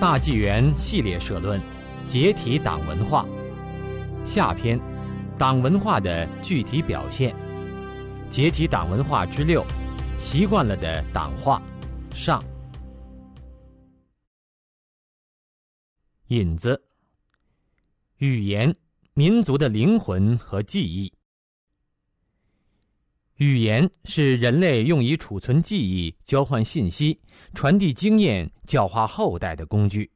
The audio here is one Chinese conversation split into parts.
大纪元系列社论：解体党文化。下篇：党文化的具体表现。解体党文化之六：习惯了的党化。上。引子：语言，民族的灵魂和记忆。语言是人类用以储存记忆、交换信息、传递经验、教化后代的工具。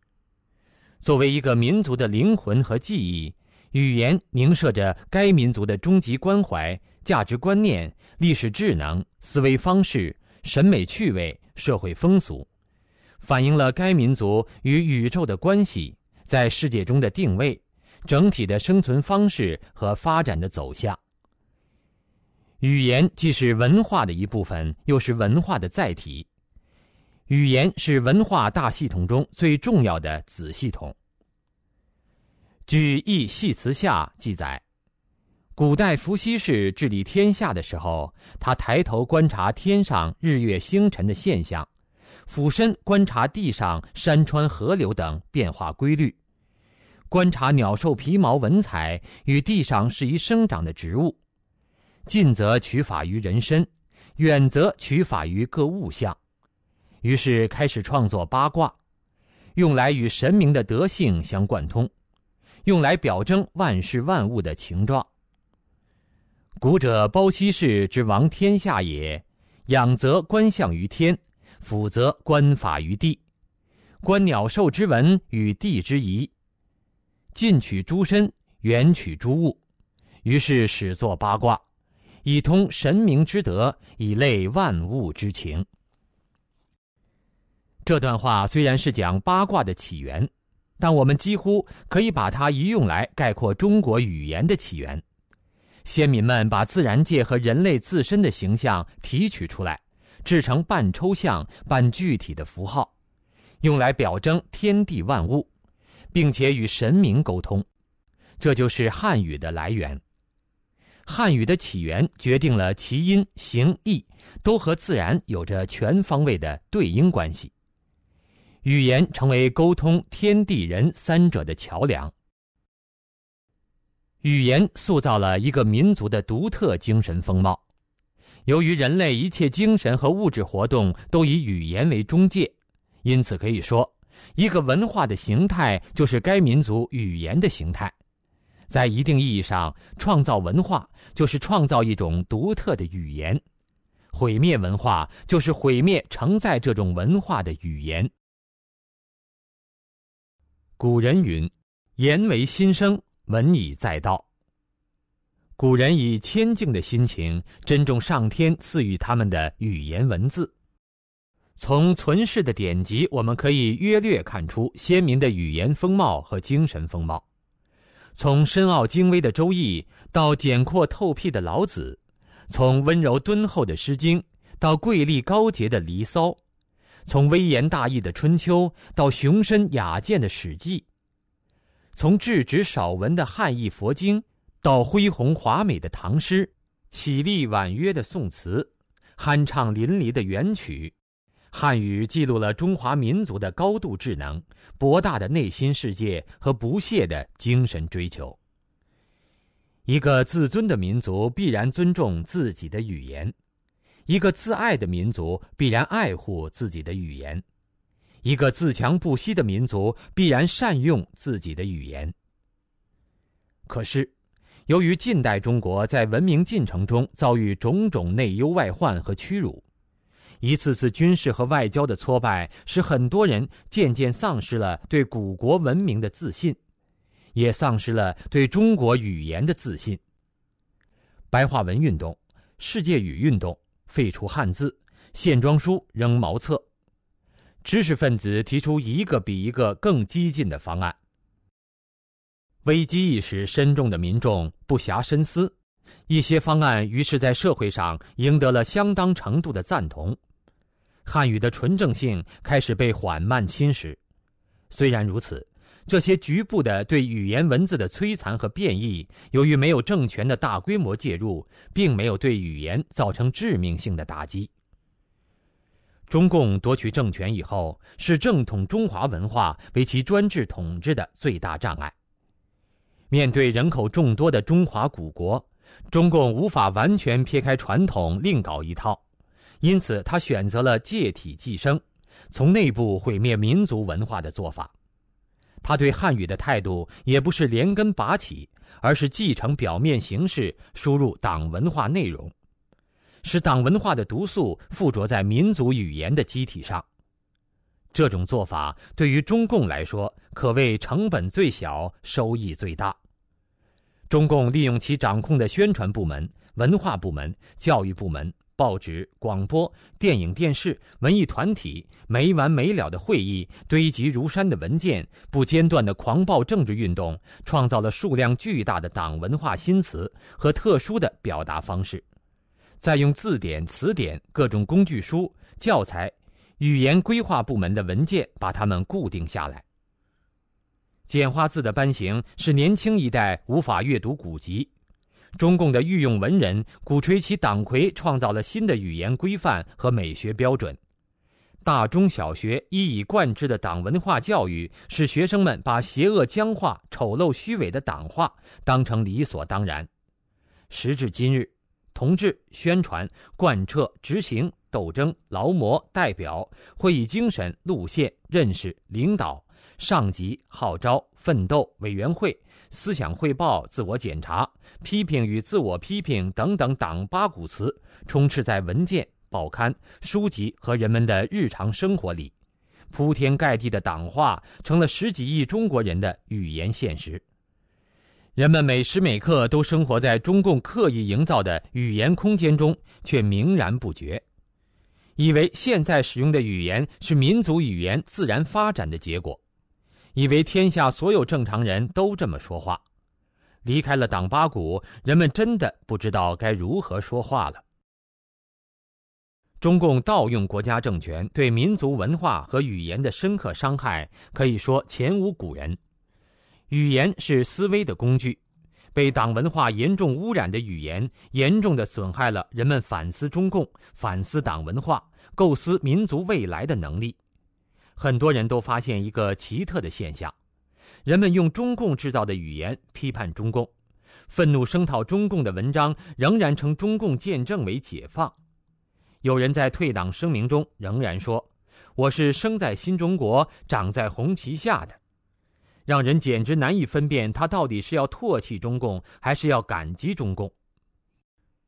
作为一个民族的灵魂和记忆，语言凝摄着该民族的终极关怀、价值观念、历史智能、思维方式、审美趣味、社会风俗，反映了该民族与宇宙的关系，在世界中的定位、整体的生存方式和发展的走向。语言既是文化的一部分，又是文化的载体。语言是文化大系统中最重要的子系统。据《易系辞下》记载，古代伏羲氏治理天下的时候，他抬头观察天上日月星辰的现象，俯身观察地上山川河流等变化规律，观察鸟兽皮毛纹彩与地上适宜生长的植物。近则取法于人身，远则取法于各物象，于是开始创作八卦，用来与神明的德性相贯通，用来表征万事万物的情状。古者包羲氏之王天下也，仰则观象于天，俯则观法于地，观鸟兽之文与地之宜，近取诸身，远取诸物，于是始作八卦。以通神明之德，以类万物之情。这段话虽然是讲八卦的起源，但我们几乎可以把它一用来概括中国语言的起源。先民们把自然界和人类自身的形象提取出来，制成半抽象半具体的符号，用来表征天地万物，并且与神明沟通。这就是汉语的来源。汉语的起源决定了其音、形、意都和自然有着全方位的对应关系。语言成为沟通天地人三者的桥梁。语言塑造了一个民族的独特精神风貌。由于人类一切精神和物质活动都以语言为中介，因此可以说，一个文化的形态就是该民族语言的形态。在一定意义上，创造文化就是创造一种独特的语言；毁灭文化就是毁灭承载这种文化的语言。古人云：“言为心声，文以载道。”古人以谦敬的心情珍重上天赐予他们的语言文字。从存世的典籍，我们可以约略看出先民的语言风貌和精神风貌。从深奥精微的《周易》到简阔透辟的《老子》，从温柔敦厚的《诗经》到瑰丽高洁的《离骚》，从微言大义的《春秋》到雄深雅健的《史记》，从质直少文的汉译佛经到恢宏华美的唐诗，绮丽婉约的宋词，酣畅淋漓的元曲。汉语记录了中华民族的高度智能、博大的内心世界和不懈的精神追求。一个自尊的民族必然尊重自己的语言，一个自爱的民族必然爱护自己的语言，一个自强不息的民族必然善用自己的语言。可是，由于近代中国在文明进程中遭遇种种内忧外患和屈辱。一次次军事和外交的挫败，使很多人渐渐丧失了对古国文明的自信，也丧失了对中国语言的自信。白话文运动、世界语运动废除汉字、线装书扔茅厕，知识分子提出一个比一个更激进的方案。危机意识深重的民众不暇深思，一些方案于是在社会上赢得了相当程度的赞同。汉语的纯正性开始被缓慢侵蚀。虽然如此，这些局部的对语言文字的摧残和变异，由于没有政权的大规模介入，并没有对语言造成致命性的打击。中共夺取政权以后，视正统中华文化为其专制统治的最大障碍。面对人口众多的中华古国，中共无法完全撇开传统另搞一套，因此他选择了借体寄生，从内部毁灭民族文化的做法。他对汉语的态度也不是连根拔起，而是继承表面形式，输入党文化内容。使党文化的毒素附着在民族语言的机体上，这种做法对于中共来说可谓成本最小、收益最大。中共利用其掌控的宣传部门、文化部门、教育部门、报纸、广播、电影、电视、文艺团体没完没了的会议、堆积如山的文件、不间断的狂暴政治运动，创造了数量巨大的党文化新词和特殊的表达方式。再用字典、词典、各种工具书、教材、语言规划部门的文件把它们固定下来。简化字的颁行使年轻一代无法阅读古籍，中共的御用文人鼓吹其党魁创造了新的语言规范和美学标准。大中小学一以贯之的党文化教育，使学生们把邪恶僵化、丑陋虚伪的党话当成理所当然。时至今日。同志宣传、贯彻、执行、斗争、劳模、代表、会议精神、路线、认识、领导、上级、号召、奋斗、委员会、思想汇报、自我检查、批评与自我批评等等党八股词，充斥在文件、报刊、书籍和人们的日常生活里，铺天盖地的党话成了十几亿中国人的语言现实。人们每时每刻都生活在中共刻意营造的语言空间中，却明然不觉，以为现在使用的语言是民族语言自然发展的结果，以为天下所有正常人都这么说话。离开了党八股，人们真的不知道该如何说话了。中共盗用国家政权对民族文化和语言的深刻伤害，可以说前无古人。语言是思维的工具，被党文化严重污染的语言，严重的损害了人们反思中共、反思党文化、构思民族未来的能力。很多人都发现一个奇特的现象：人们用中共制造的语言批判中共，愤怒声讨中共的文章仍然称中共见证为解放。有人在退党声明中仍然说：“我是生在新中国、长在红旗下的。”让人简直难以分辨，他到底是要唾弃中共，还是要感激中共。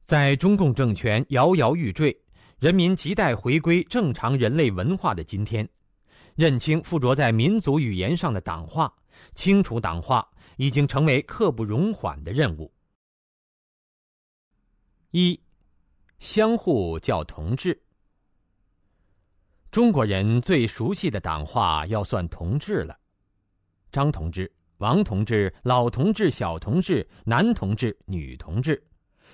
在中共政权摇摇欲坠、人民亟待回归正常人类文化的今天，认清附着在民族语言上的党化，清除党化，已经成为刻不容缓的任务。一，相互叫同志。中国人最熟悉的党话要算同志了。张同志、王同志、老同志、小同志、男同志、女同志、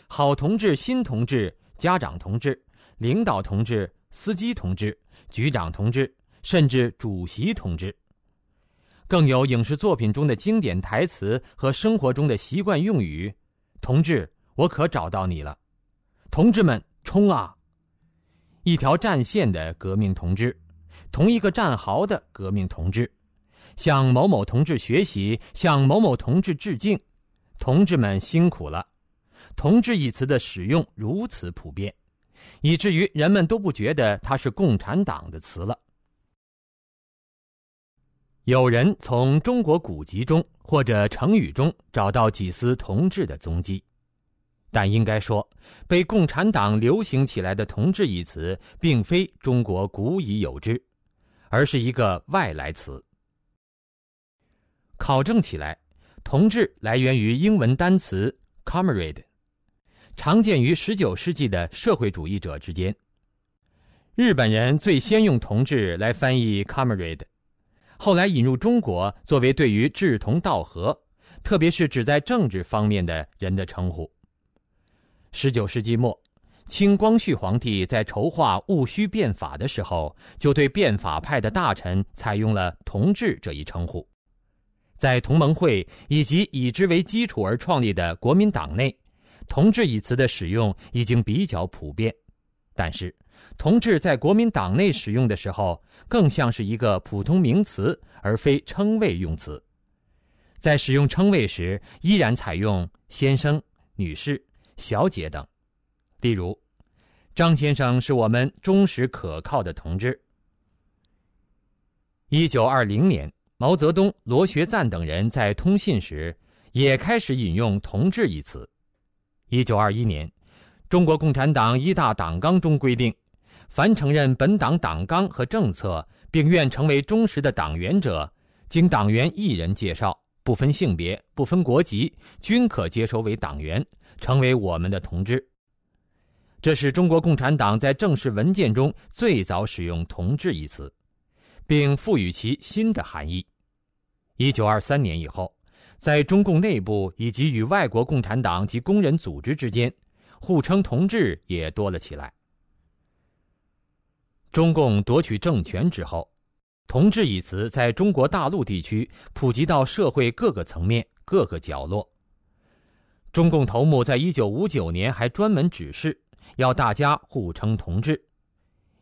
好同志、新同志、家长同志、领导同志、司机同志、局长同志，甚至主席同志。更有影视作品中的经典台词和生活中的习惯用语：“同志，我可找到你了！”“同志们，冲啊！”一条战线的革命同志，同一个战壕的革命同志。向某某同志学习，向某某同志致敬，同志们辛苦了。同志一词的使用如此普遍，以至于人们都不觉得它是共产党的词了。有人从中国古籍中或者成语中找到几丝同志的踪迹，但应该说，被共产党流行起来的“同志”一词，并非中国古已有之，而是一个外来词。考证起来，“同志”来源于英文单词 “comrade”，常见于19世纪的社会主义者之间。日本人最先用“同志”来翻译 “comrade”，后来引入中国，作为对于志同道合，特别是指在政治方面的人的称呼。19世纪末，清光绪皇帝在筹划戊戌变法的时候，就对变法派的大臣采用了“同志”这一称呼。在同盟会以及以之为基础而创立的国民党内，“同志”一词的使用已经比较普遍，但是同志在国民党内使用的时候，更像是一个普通名词，而非称谓用词。在使用称谓时，依然采用先生、女士、小姐等。例如，张先生是我们忠实可靠的同志。一九二零年，毛泽东、罗学赞等人在通信时也开始引用“同志”一词。一九二一年，中国共产党一大党纲中规定。凡承认本党党纲和政策，并愿成为忠实的党员者，经党员一人介绍，不分性别、不分国籍，均可接收为党员，成为我们的同志。这是中国共产党在正式文件中最早使用“同志”一词，并赋予其新的含义。一九二三年以后，在中共内部以及与外国共产党及工人组织之间，互称“同志”也多了起来。中共夺取政权之后，“同志”一词在中国大陆地区普及到社会各个层面、各个角落。中共头目在一九五九年还专门指示要大家互称“同志”。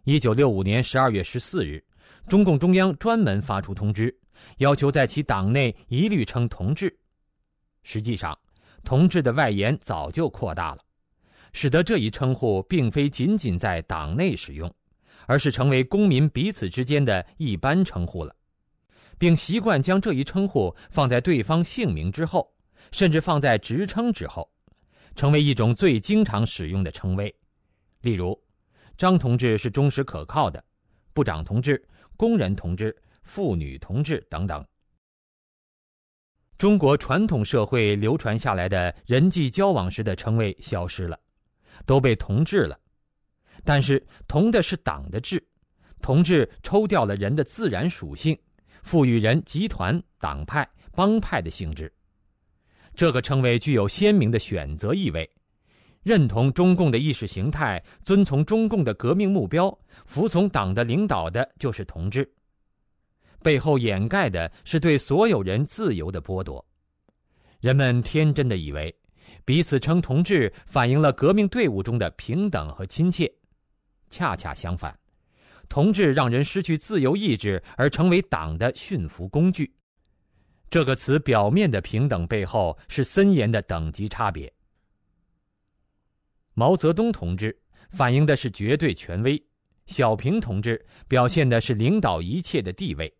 一九六五年十二月十四日，中共中央专门发出通知，要求在其党内一律称“同志”。实际上，“同志”的外延早就扩大了，使得这一称呼并非仅仅在党内使用。而是成为公民彼此之间的一般称呼了，并习惯将这一称呼放在对方姓名之后，甚至放在职称之后，成为一种最经常使用的称谓。例如，张同志是忠实可靠的，部长同志、工人同志、妇女同志等等。中国传统社会流传下来的人际交往时的称谓消失了，都被同志了。但是同的是党的志，同志抽掉了人的自然属性，赋予人集团、党派、帮派的性质。这个称谓具有鲜明的选择意味，认同中共的意识形态，遵从中共的革命目标，服从党的领导的就是同志。背后掩盖的是对所有人自由的剥夺。人们天真的以为，彼此称同志，反映了革命队伍中的平等和亲切。恰恰相反，同志让人失去自由意志，而成为党的驯服工具。这个词表面的平等背后是森严的等级差别。毛泽东同志反映的是绝对权威，小平同志表现的是领导一切的地位，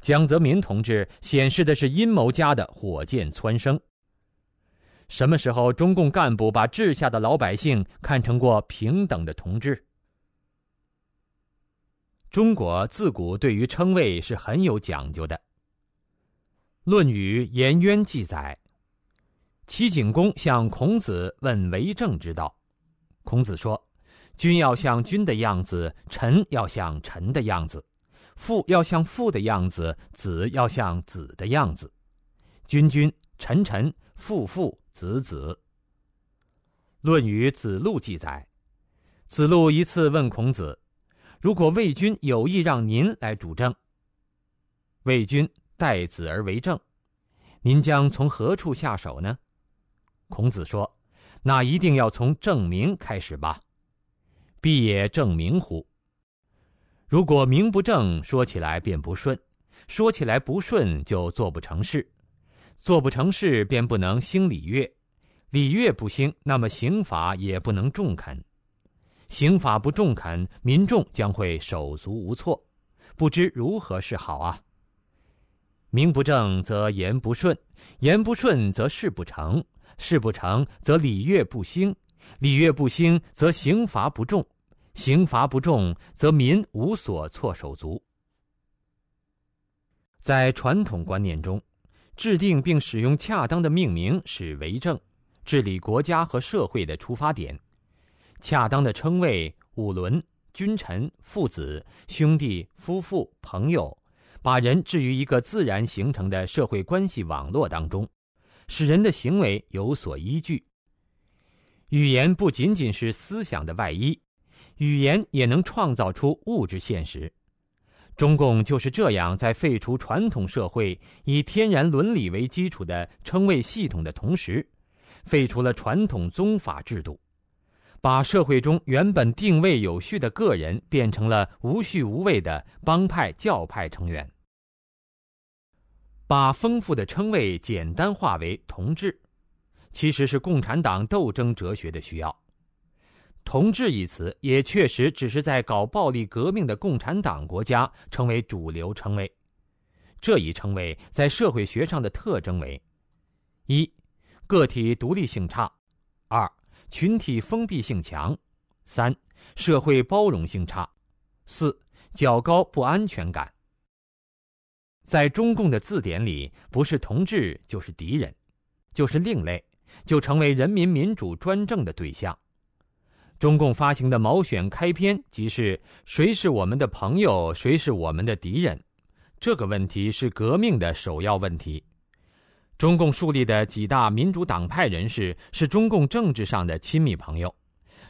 江泽民同志显示的是阴谋家的火箭蹿升。什么时候中共干部把治下的老百姓看成过平等的同志？中国自古对于称谓是很有讲究的。《论语·颜渊》记载：齐景公向孔子问为政之道，孔子说：“君要像君的样子，臣要像臣的样子，父要像父的样子，子要像子的样子，君君，臣臣，父父，子子。”《论语·子路》记载：子路一次问孔子。如果魏军有意让您来主政，魏军待子而为政，您将从何处下手呢？孔子说：“那一定要从证明开始吧。必也正名乎？如果名不正，说起来便不顺；说起来不顺，就做不成事；做不成事，便不能兴礼乐；礼乐不兴，那么刑法也不能重肯。”刑法不重肯，民众将会手足无措，不知如何是好啊！名不正则言不顺，言不顺则事不成，事不成则礼乐不兴，礼乐不兴则刑罚不重，刑罚不重则民无所措手足。在传统观念中，制定并使用恰当的命名是为政、治理国家和社会的出发点。恰当的称谓，五伦、君臣、父子、兄弟、夫妇、朋友，把人置于一个自然形成的社会关系网络当中，使人的行为有所依据。语言不仅仅是思想的外衣，语言也能创造出物质现实。中共就是这样，在废除传统社会以天然伦理为基础的称谓系统的同时，废除了传统宗法制度。把社会中原本定位有序的个人变成了无序无位的帮派教派成员，把丰富的称谓简单化为同志，其实是共产党斗争哲学的需要。同志一词也确实只是在搞暴力革命的共产党国家成为主流称谓。这一称谓在社会学上的特征为：一、个体独立性差；二、群体封闭性强；三、社会包容性差；四、较高不安全感。在中共的字典里，不是同志就是敌人，就是另类，就成为人民民主专政的对象。中共发行的毛选开篇即是“谁是我们的朋友，谁是我们的敌人”，这个问题是革命的首要问题。中共树立的几大民主党派人士是中共政治上的亲密朋友，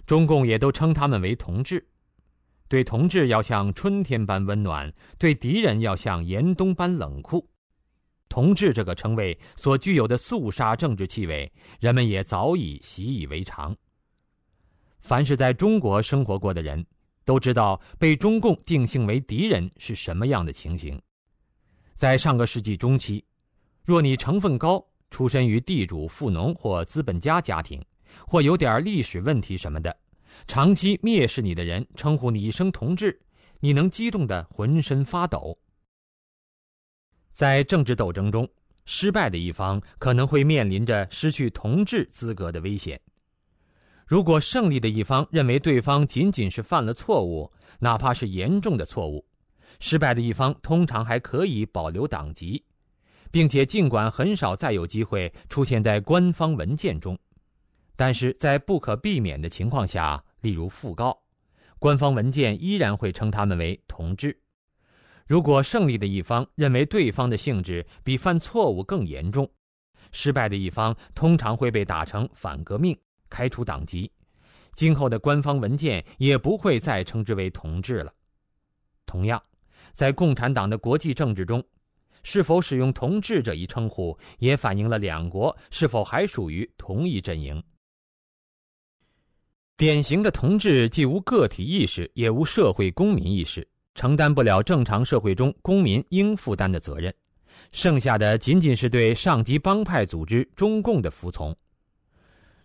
中共也都称他们为同志。对同志要像春天般温暖，对敌人要像严冬般冷酷。同志这个称谓所具有的肃杀政治气味，人们也早已习以为常。凡是在中国生活过的人，都知道被中共定性为敌人是什么样的情形。在上个世纪中期，若你成分高，出身于地主、富农或资本家家庭，或有点历史问题什么的，长期蔑视你的人称呼你一声“同志”，你能激动得浑身发抖。在政治斗争中，失败的一方可能会面临着失去同志资格的危险。如果胜利的一方认为对方仅仅是犯了错误，哪怕是严重的错误，失败的一方通常还可以保留党籍，并且尽管很少再有机会出现在官方文件中，但是在不可避免的情况下，例如讣告，官方文件依然会称他们为同志。如果胜利的一方认为对方的性质比犯错误更严重，失败的一方通常会被打成反革命。开除党籍，今后的官方文件也不会再称之为同志了。同样，在共产党的国际政治中，是否使用“同志”这一称呼，也反映了两国是否还属于同一阵营。典型的同志既无个体意识，也无社会公民意识，承担不了正常社会中公民应负担的责任，剩下的仅仅是对上级帮派组织中共的服从。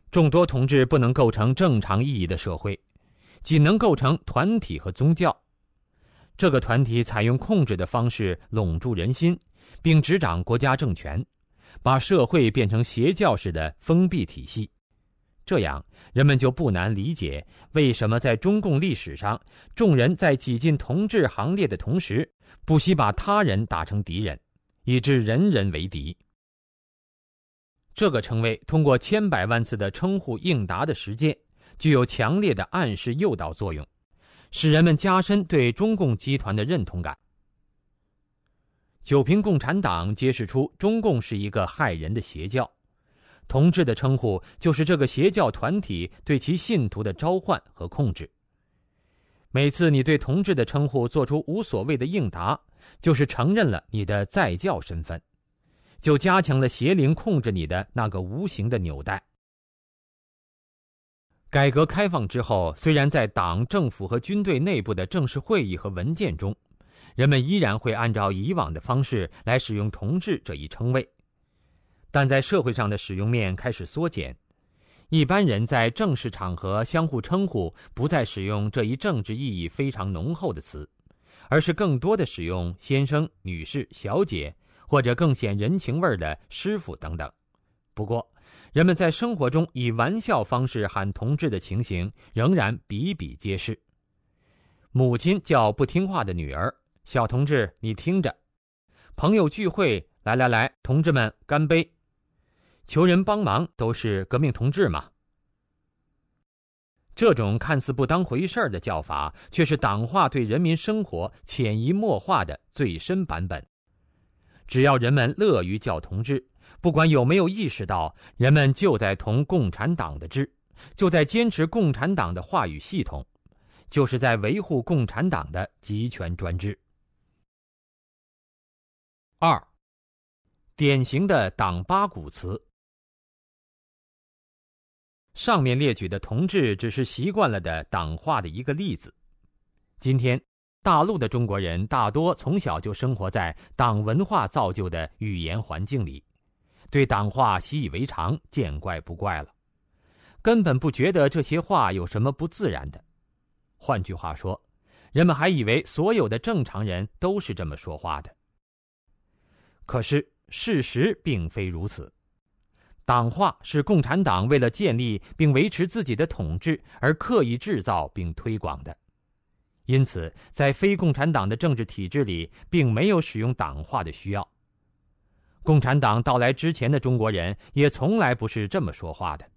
众多同志不能构成正常意义的社会，仅能构成团体和宗教。这个团体采用控制的方式笼住人心，并执掌国家政权，把社会变成邪教式的封闭体系。这样，人们就不难理解为什么在中共历史上，众人在挤进同志行列的同时，不惜把他人打成敌人，以致人人为敌。这个称谓通过千百万次的称呼应答的实践，具有强烈的暗示诱导作用，使人们加深对中共集团的认同感。九平共产党揭示出中共是一个害人的邪教，同志的称呼就是这个邪教团体对其信徒的召唤和控制。每次你对同志的称呼做出无所谓的应答，就是承认了你的在教身份。就加强了邪灵控制你的那个无形的纽带。改革开放之后，虽然在党、政府和军队内部的正式会议和文件中，人们依然会按照以往的方式来使用“同志”这一称谓，但在社会上的使用面开始缩减，一般人在正式场合相互称呼不再使用这一政治意义非常浓厚的词，而是更多的使用“先生”“女士”“小姐”。或者更显人情味儿的师傅等等，不过，人们在生活中以玩笑方式喊同志的情形仍然比比皆是。母亲叫不听话的女儿：“小同志，你听着。”朋友聚会，来来来，同志们干杯！求人帮忙都是革命同志嘛。这种看似不当回事儿的叫法，却是党化对人民生活潜移默化的最深版本。只要人们乐于叫同志，不管有没有意识到，人们就在同共产党的志，就在坚持共产党的话语系统，就是在维护共产党的集权专制。二，典型的党八股词。上面列举的同志只是习惯了的党化的一个例子。今天，大陆的中国人大多从小就生活在党文化造就的语言环境里，对党话习以为常，见怪不怪了，根本不觉得这些话有什么不自然的。换句话说，人们还以为所有的正常人都是这么说话的。可是事实并非如此。党化是共产党为了建立并维持自己的统治而刻意制造并推广的，因此在非共产党的政治体制里，并没有使用党化的需要。共产党到来之前的中国人也从来不是这么说话的。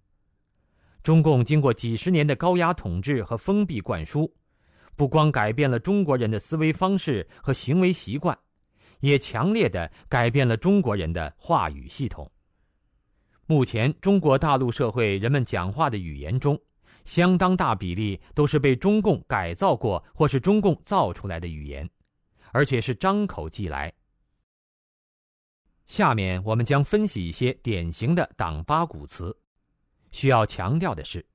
中共经过几十年的高压统治和封闭灌输，不光改变了中国人的思维方式和行为习惯，也强烈的改变了中国人的话语系统。目前，中国大陆社会人们讲话的语言中，相当大比例都是被中共改造过或是中共造出来的语言，而且是张口即来。下面我们将分析一些典型的党八股词。需要强调的是，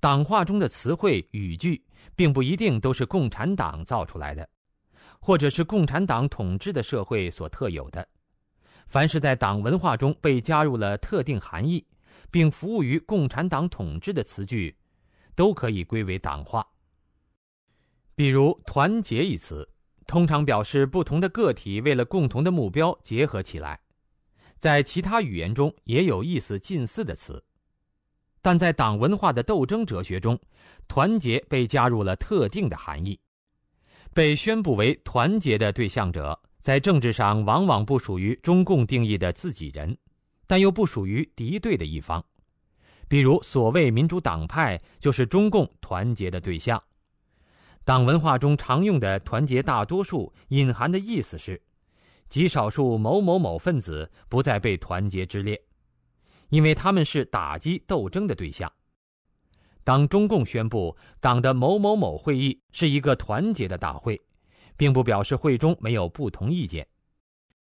党话中的词汇语句，并不一定都是共产党造出来的，或者是共产党统治的社会所特有的。凡是在党文化中被加入了特定含义，并服务于共产党统治的词句，都可以归为党化。比如“团结”一词，通常表示不同的个体为了共同的目标结合起来。在其他语言中也有意思近似的词，但在党文化的斗争哲学中，“团结”被加入了特定的含义。被宣布为团结的对象者。在政治上，往往不属于中共定义的自己人，但又不属于敌对的一方。比如，所谓民主党派，就是中共团结的对象。党文化中常用的“团结大多数”，隐含的意思是，极少数某某某分子不再被团结之列，因为他们是打击斗争的对象。当中共宣布党的某某某会议是一个团结的大会。并不表示会中没有不同意见，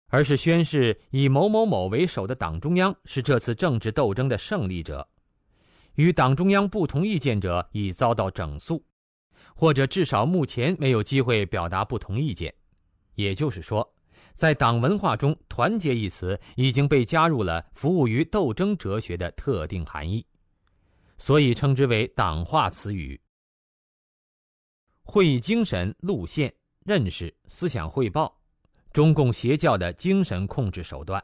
而是宣示以某某某为首的党中央是这次政治斗争的胜利者，与党中央不同意见者已遭到整肃，或者至少目前没有机会表达不同意见。也就是说，在党文化中，“团结”一词已经被加入了服务于斗争哲学的特定含义，所以称之为党化词语。会议精神路线。认识、思想汇报，中共邪教的精神控制手段。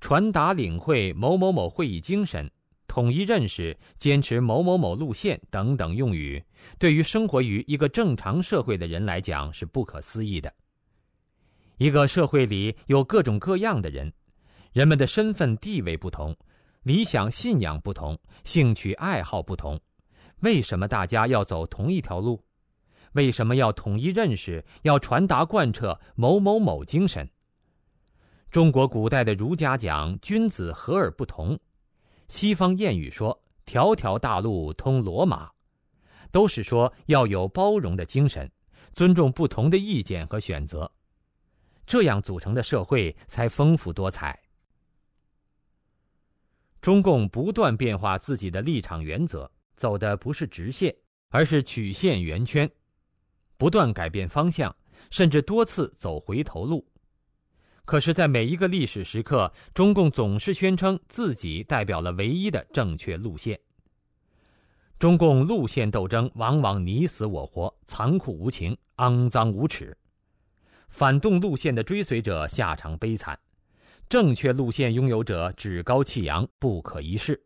传达、领会某某某会议精神、统一认识、坚持某某某路线等等用语，对于生活于一个正常社会的人来讲是不可思议的。一个社会里有各种各样的人，人们的身份地位不同，理想信仰不同，兴趣爱好不同，为什么大家要走同一条路？为什么要统一认识？要传达贯彻某某某精神？中国古代的儒家讲“君子和而不同”，西方谚语说“条条大路通罗马”，都是说要有包容的精神，尊重不同的意见和选择，这样组成的社会才丰富多彩。中共不断变化自己的立场原则，走的不是直线，而是曲线圆圈。不断改变方向，甚至多次走回头路。可是，在每一个历史时刻，中共总是宣称自己代表了唯一的正确路线。中共路线斗争往往你死我活、残酷无情、肮脏无耻，反动路线的追随者下场悲惨，正确路线拥有者趾高气扬、不可一世。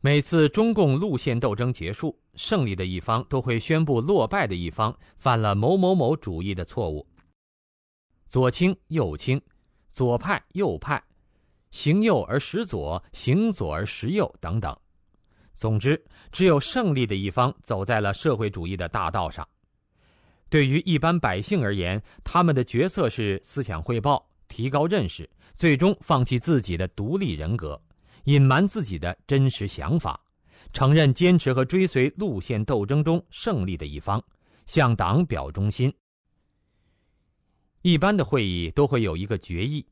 每次中共路线斗争结束，胜利的一方都会宣布落败的一方犯了某某某主义的错误。左倾右倾，左派右派，行右而实左，行左而实右等等。总之，只有胜利的一方走在了社会主义的大道上。对于一般百姓而言，他们的角色是思想汇报、提高认识，最终放弃自己的独立人格。隐瞒自己的真实想法，承认坚持和追随路线斗争中胜利的一方，向党表忠心。一般的会议都会有一个决议，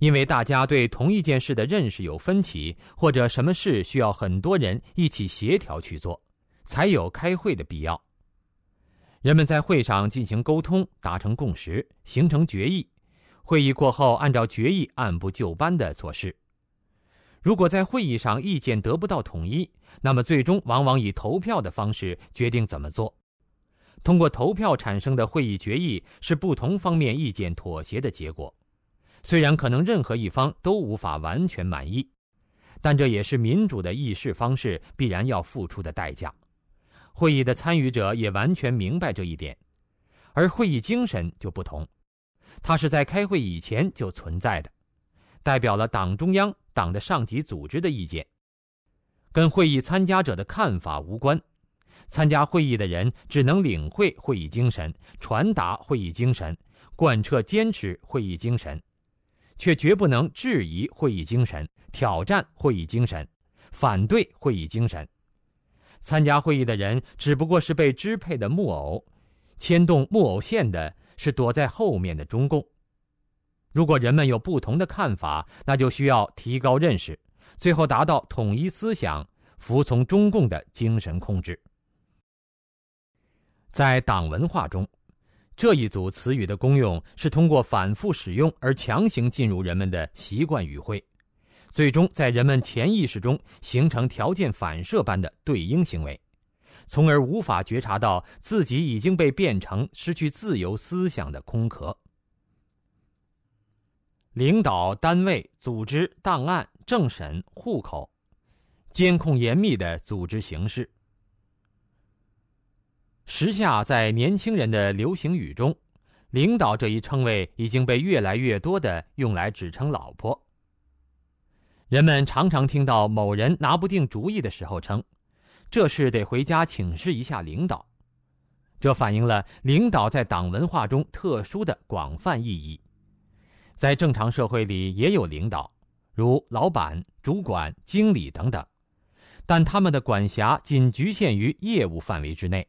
因为大家对同一件事的认识有分歧，或者什么事需要很多人一起协调去做，才有开会的必要。人们在会上进行沟通，达成共识，形成决议。会议过后，按照决议按部就班的做事。如果在会议上意见得不到统一，那么最终往往以投票的方式决定怎么做。通过投票产生的会议决议是不同方面意见妥协的结果。虽然可能任何一方都无法完全满意，但这也是民主的议事方式必然要付出的代价。会议的参与者也完全明白这一点，而会议精神就不同，它是在开会以前就存在的，代表了党中央、党的上级组织的意见，跟会议参加者的看法无关。参加会议的人只能领会会议精神，传达会议精神，贯彻坚持会议精神。却绝不能质疑会议精神、挑战会议精神、反对会议精神。参加会议的人只不过是被支配的木偶，牵动木偶线的是躲在后面的中共。如果人们有不同的看法，那就需要提高认识，最后达到统一思想，服从中共的精神控制。在党文化中。这一组词语的功用是通过反复使用而强行进入人们的习惯语汇，最终在人们潜意识中形成条件反射般的对应行为，从而无法觉察到自己已经被变成失去自由思想的空壳。领导单位、组织、档案、政审、户口，监控严密的组织形式。时下在年轻人的流行语中，“领导”这一称谓已经被越来越多的用来指称老婆。人们常常听到某人拿不定主意的时候称：“这事得回家请示一下领导。”这反映了领导在党文化中特殊的广泛意义。在正常社会里也有领导，如老板、主管、经理等等，但他们的管辖仅局限于业务范围之内。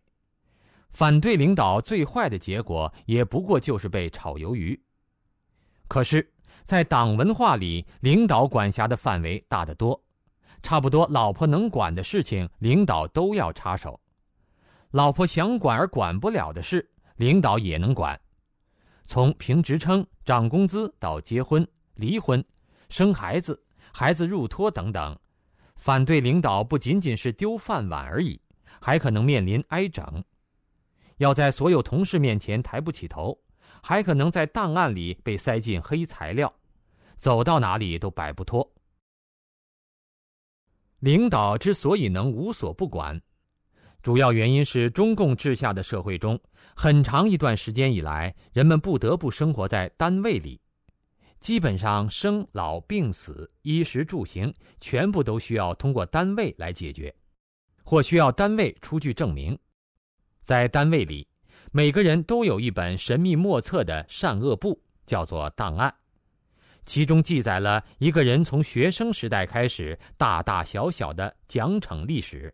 反对领导最坏的结果，也不过就是被炒鱿鱼。可是，在党文化里，领导管辖的范围大得多，差不多老婆能管的事情，领导都要插手；老婆想管而管不了的事，领导也能管。从评职称、涨工资到结婚、离婚、生孩子、孩子入托等等，反对领导不仅仅是丢饭碗而已，还可能面临挨整。要在所有同事面前抬不起头，还可能在档案里被塞进黑材料，走到哪里都摆不脱。领导之所以能无所不管，主要原因是中共治下的社会中，很长一段时间以来，人们不得不生活在单位里，基本上生老病死、衣食住行，全部都需要通过单位来解决，或需要单位出具证明。在单位里，每个人都有一本神秘莫测的善恶簿，叫做档案，其中记载了一个人从学生时代开始大大小小的奖惩历史，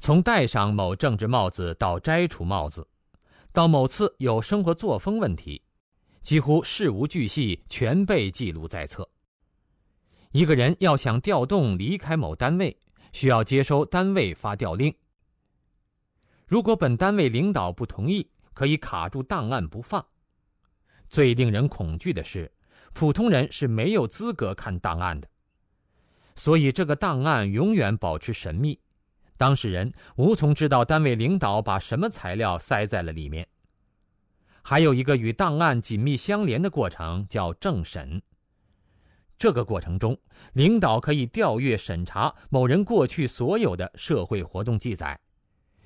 从戴上某政治帽子到摘除帽子，到某次有生活作风问题，几乎事无巨细全被记录在册。一个人要想调动离开某单位，需要接收单位发调令。如果本单位领导不同意，可以卡住档案不放。最令人恐惧的是，普通人是没有资格看档案的，所以这个档案永远保持神秘，当事人无从知道单位领导把什么材料塞在了里面。还有一个与档案紧密相连的过程叫政审。这个过程中，领导可以调阅审查某人过去所有的社会活动记载。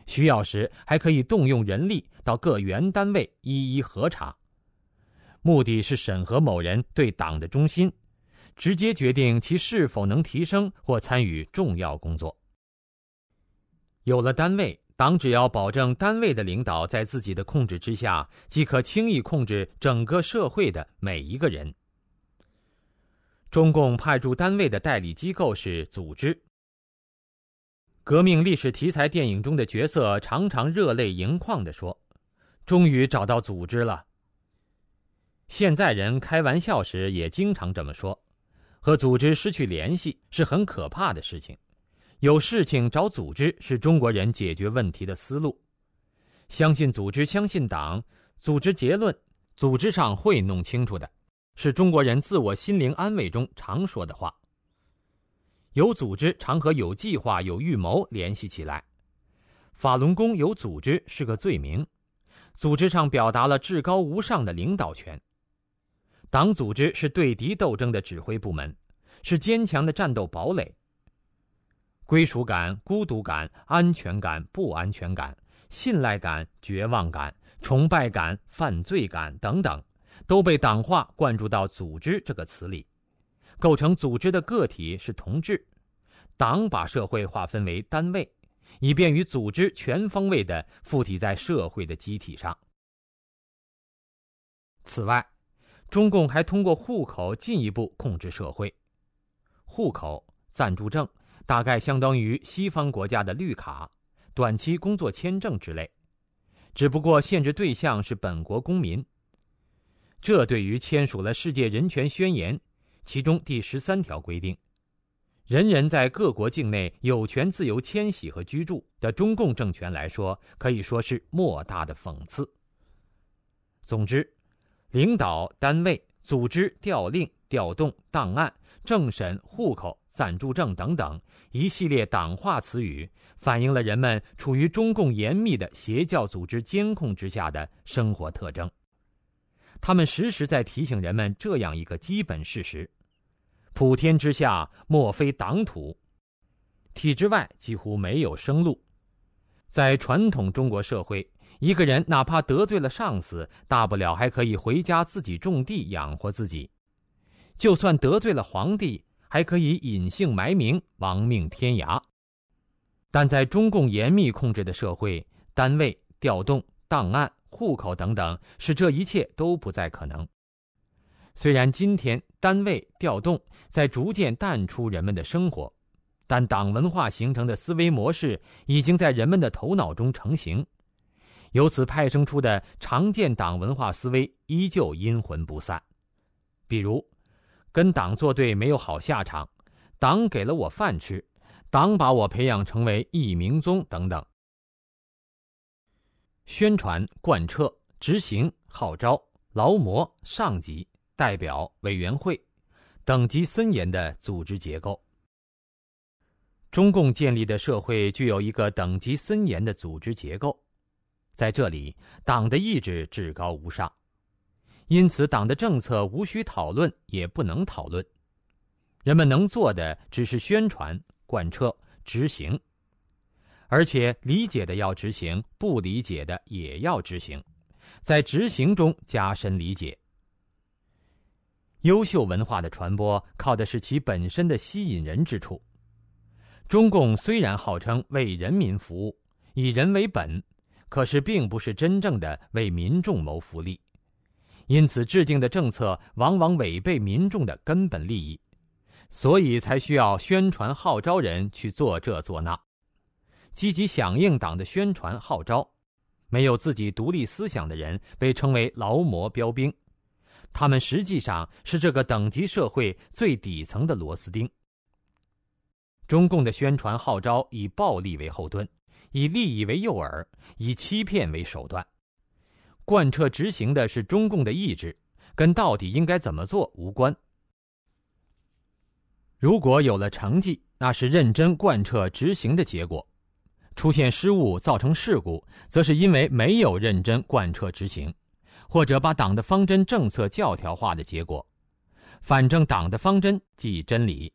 需要时还可以动用人力到各原单位一一核查，目的是审核某人对党的忠心，直接决定其是否能提升或参与重要工作。有了单位，党只要保证单位的领导在自己的控制之下，即可轻易控制整个社会的每一个人。中共派驻单位的代理机构是组织。革命历史题材电影中的角色常常热泪盈眶地说：“终于找到组织了。”现在人开玩笑时也经常这么说：“和组织失去联系是很可怕的事情。有事情找组织是中国人解决问题的思路。相信组织，相信党，组织结论，组织上会弄清楚的，是中国人自我心灵安慰中常说的话。有组织常和有计划、有预谋联系起来。法轮功有组织是个罪名，组织上表达了至高无上的领导权。”党组织是对敌斗争的指挥部门，是坚强的战斗堡垒。归属感、孤独感、安全感、不安全感、信赖感、绝望感、崇拜感、犯罪感等等，都被党化灌注到“组织”这个词里。构成组织的个体是同志，党把社会划分为单位，以便于组织全方位的附体在社会的机体上。此外，中共还通过户口进一步控制社会。户口、暂住证大概相当于西方国家的绿卡、短期工作签证之类，只不过限制对象是本国公民。这对于签署了《世界人权宣言》其中第十三条规定，人人在各国境内有权自由迁徙和居住的中共政权来说，可以说是莫大的讽刺。总之。领导单位、组织、调令、调动、档案、政审、户口、暂住证等等一系列党化词语，反映了人们处于中共严密的邪教组织监控之下的生活特征。他们时时在提醒人们这样一个基本事实：普天之下莫非党土，体制外几乎没有生路。在传统中国社会。一个人哪怕得罪了上司，大不了还可以回家自己种地养活自己；就算得罪了皇帝，还可以隐姓埋名亡命天涯。但在中共严密控制的社会，单位调动、档案、户口等等，使这一切都不再可能。虽然今天单位调动在逐渐淡出人们的生活，但党文化形成的思维模式已经在人们的头脑中成型。由此派生出的常见党文化思维依旧阴魂不散，比如，跟党作对没有好下场，党给了我饭吃，党把我培养成为一名宗等等。宣传、贯彻、执行、号召、劳模、上级、代表、委员会，等级森严的组织结构。中共建立的社会具有一个等级森严的组织结构。在这里，党的意志至高无上，因此党的政策无需讨论，也不能讨论。人们能做的只是宣传、贯彻、执行，而且理解的要执行，不理解的也要执行，在执行中加深理解。优秀文化的传播靠的是其本身的吸引人之处。中共虽然号称为人民服务，以人为本。可是，并不是真正的为民众谋福利，因此制定的政策往往违背民众的根本利益，所以才需要宣传号召人去做这做那，积极响应党的宣传号召。没有自己独立思想的人被称为劳模标兵，他们实际上是这个等级社会最底层的螺丝钉。中共的宣传号召以暴力为后盾。以利益为诱饵，以欺骗为手段，贯彻执行的是中共的意志，跟到底应该怎么做无关。如果有了成绩，那是认真贯彻执行的结果；出现失误造成事故，则是因为没有认真贯彻执行，或者把党的方针政策教条化的结果。反正党的方针即真理。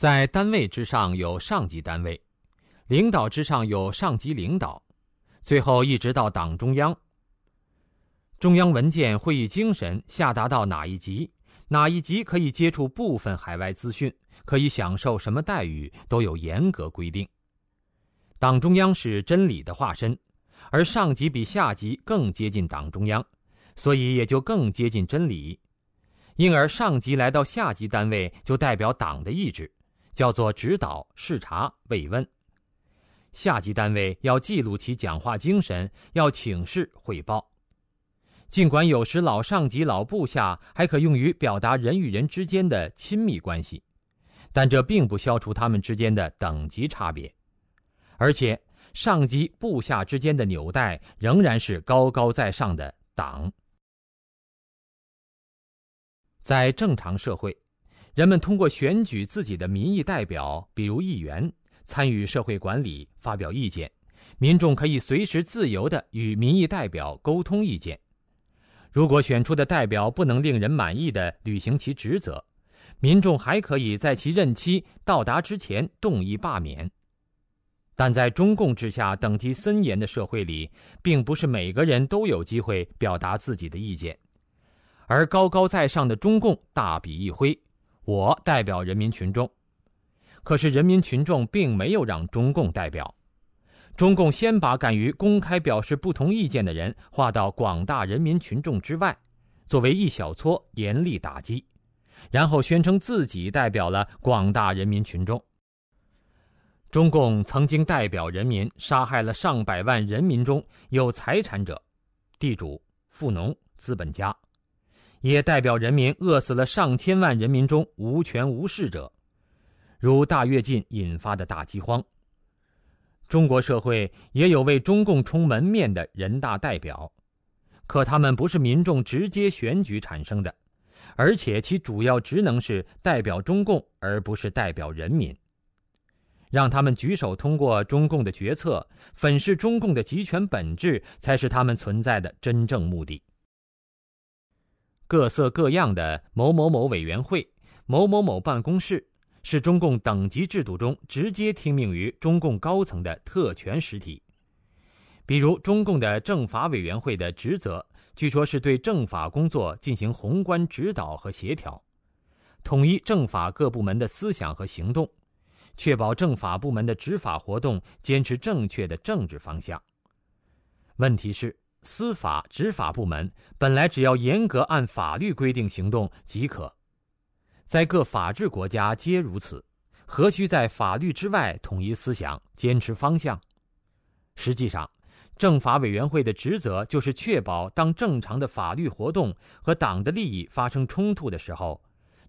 在单位之上有上级单位，领导之上有上级领导，最后一直到党中央。中央文件会议精神下达到哪一级，哪一级可以接触部分海外资讯，可以享受什么待遇，都有严格规定。党中央是真理的化身，而上级比下级更接近党中央，所以也就更接近真理。因而上级来到下级单位，就代表党的意志。叫做指导、视察、慰问。下级单位要记录其讲话精神，要请示汇报。尽管有时老上级、老部下还可用于表达人与人之间的亲密关系，但这并不消除他们之间的等级差别，而且上级部下之间的纽带仍然是高高在上的党。在正常社会，人们通过选举自己的民意代表，比如议员，参与社会管理，发表意见。民众可以随时自由地与民意代表沟通意见。如果选出的代表不能令人满意的履行其职责，民众还可以在其任期到达之前动议罢免。但在中共之下等级森严的社会里，并不是每个人都有机会表达自己的意见。而高高在上的中共大笔一挥，我代表人民群众。可是人民群众并没有让中共代表。中共先把敢于公开表示不同意见的人划到广大人民群众之外，作为一小撮严厉打击，然后宣称自己代表了广大人民群众。中共曾经代表人民杀害了上百万人民中有财产者、地主、富农、资本家，也代表人民饿死了上千万人民中无权无势者，如大跃进引发的大饥荒。中国社会也有为中共充门面的人大代表，可他们不是民众直接选举产生的，而且其主要职能是代表中共，而不是代表人民。让他们举手通过中共的决策，粉饰中共的集权本质，才是他们存在的真正目的。各色各样的某某某委员会、某某某办公室。是中共等级制度中直接听命于中共高层的特权实体，比如中共的政法委员会的职责，据说是对政法工作进行宏观指导和协调，统一政法各部门的思想和行动，确保政法部门的执法活动坚持正确的政治方向。问题是，司法执法部门本来只要严格按法律规定行动即可。在各法治国家皆如此，何须在法律之外统一思想、坚持方向？实际上，政法委员会的职责就是确保，当正常的法律活动和党的利益发生冲突的时候，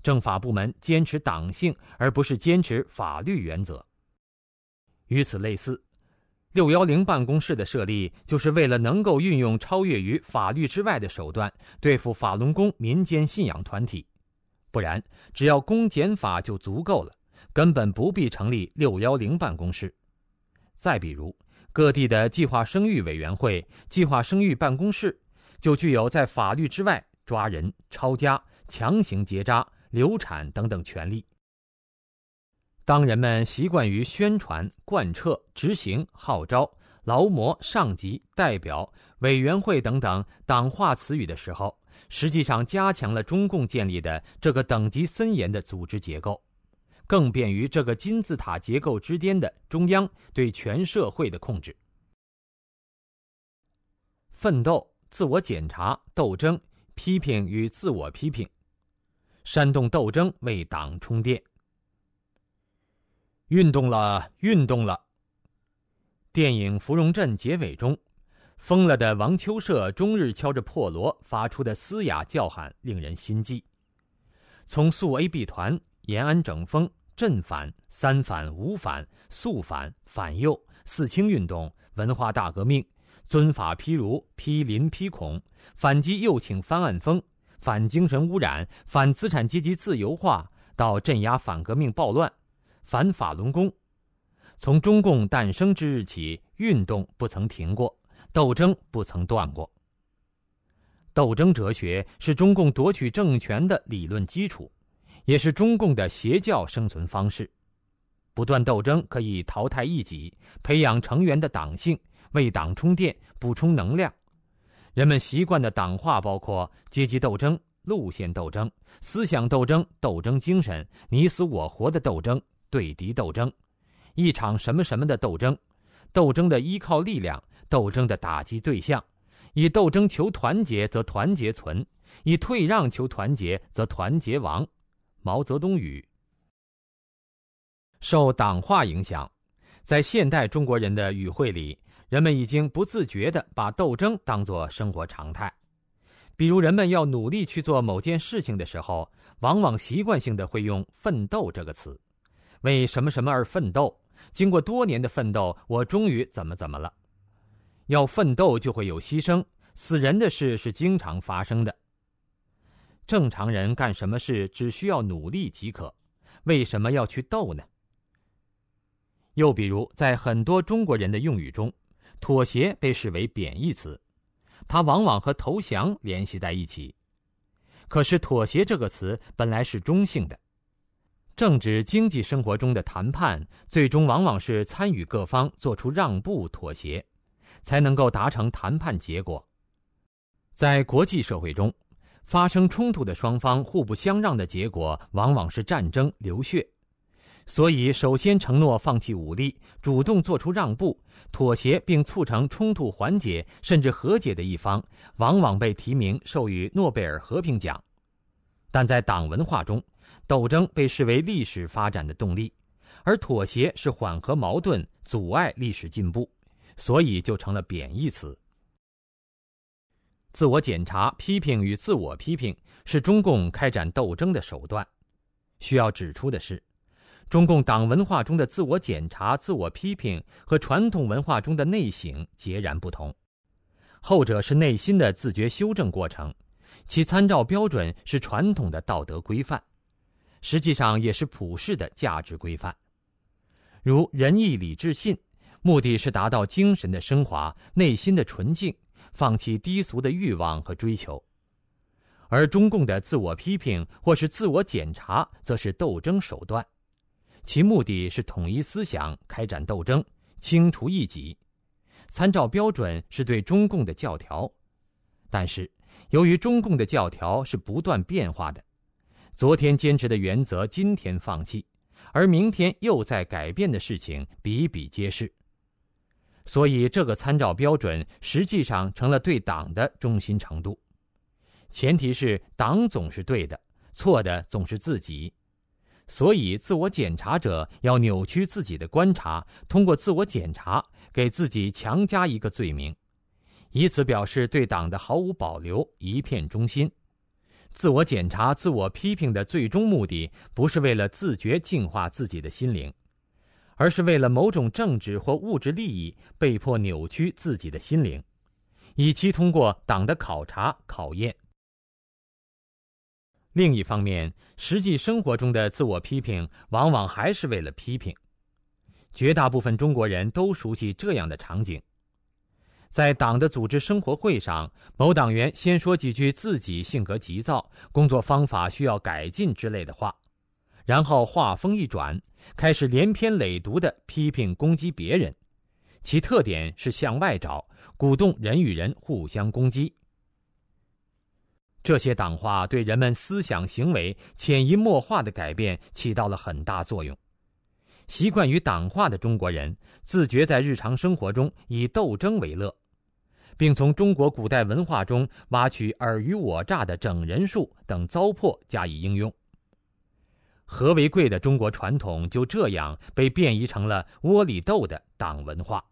政法部门坚持党性，而不是坚持法律原则。与此类似，六幺零办公室的设立，就是为了能够运用超越于法律之外的手段，对付法轮功民间信仰团体。不然，只要公检法就足够了，根本不必成立六幺零办公室。再比如，各地的计划生育委员会、计划生育办公室，就具有在法律之外抓人、抄家、强行结扎、流产等等权利。当人们习惯于宣传、贯彻、执行、号召、劳模、上级、代表、委员会等等党化词语的时候，实际上加强了中共建立的这个等级森严的组织结构，更便于这个金字塔结构之巅的中央对全社会的控制。奋斗、自我检查、斗争、批评与自我批评，煽动斗争为党充电。运动了，运动了。电影《芙蓉镇》结尾中。疯了的王秋社终日敲着破锣发出的嘶哑叫喊，令人心悸。从肃 A B 团、延安整风、镇反、三反、五反、肃反、反右、四清运动、文化大革命、尊法批儒、批林批孔、反击右倾翻案风、反精神污染、反资产阶级自由化，到镇压反革命暴乱、反法轮功，从中共诞生之日起，运动不曾停过。斗争不曾断过。斗争哲学是中共夺取政权的理论基础，也是中共的邪教生存方式。不断斗争可以淘汰异己，培养成员的党性，为党充电、补充能量。人们习惯的党化包括阶级斗争、路线斗争、思想斗争、斗争精神、你死我活的斗争、对敌斗争、一场什么什么的斗争、斗争的依靠力量。斗争的打击对象，以斗争求团结则团结存，以退让求团结则团结亡。毛泽东语。受党化影响，在现代中国人的语汇里，人们已经不自觉地把斗争当作生活常态。比如，人们要努力去做某件事情的时候，往往习惯性的会用“奋斗”这个词，为什么什么而奋斗？经过多年的奋斗，我终于怎么怎么了？要奋斗就会有牺牲，死人的事是经常发生的。正常人干什么事只需要努力即可，为什么要去斗呢？又比如，在很多中国人的用语中，妥协被视为贬义词。它往往和投降联系在一起，可是“妥协”这个词本来是中性的。政治经济生活中的谈判，最终往往是参与各方做出让步、妥协，才能够达成谈判结果。在国际社会中，发生冲突的双方互不相让的结果，往往是战争、流血。所以，首先承诺放弃武力，主动做出让步、妥协，并促成冲突缓解甚至和解的一方，往往被提名授予诺贝尔和平奖。但在党文化中，斗争被视为历史发展的动力，而妥协是缓和矛盾、阻碍历史进步，所以就成了贬义词。自我检查、批评与自我批评是中共开展斗争的手段。需要指出的是。中共党文化中的自我检查、自我批评和传统文化中的内省截然不同，后者是内心的自觉修正过程，其参照标准是传统的道德规范，实际上也是普世的价值规范，如仁义礼智信，目的是达到精神的升华、内心的纯净，放弃低俗的欲望和追求，而中共的自我批评或是自我检查，则是斗争手段。其目的是统一思想，开展斗争，清除异己。参照标准是对中共的教条，但是由于中共的教条是不断变化的，昨天坚持的原则今天放弃，而明天又在改变的事情比比皆是。所以，这个参照标准实际上成了对党的忠心程度。前提是党总是对的，错的总是自己。所以，自我检查者要扭曲自己的观察，通过自我检查给自己强加一个罪名，以此表示对党的毫无保留、一片忠心。自我检查、自我批评的最终目的，不是为了自觉净化自己的心灵，而是为了某种政治或物质利益，被迫扭曲自己的心灵，以期通过党的考察考验。另一方面，实际生活中的自我批评往往还是为了批评。绝大部分中国人都熟悉这样的场景：在党的组织生活会上，某党员先说几句自己性格急躁、工作方法需要改进之类的话，然后话锋一转，开始连篇累牍的批评攻击别人，其特点是向外找，鼓动人与人互相攻击。这些党话对人们思想行为潜移默化的改变起到了很大作用。习惯于党话的中国人，自觉在日常生活中以斗争为乐，并从中国古代文化中挖取尔虞我诈的整人术等糟粕加以应用。和为贵的中国传统就这样被变异成了窝里斗的党文化。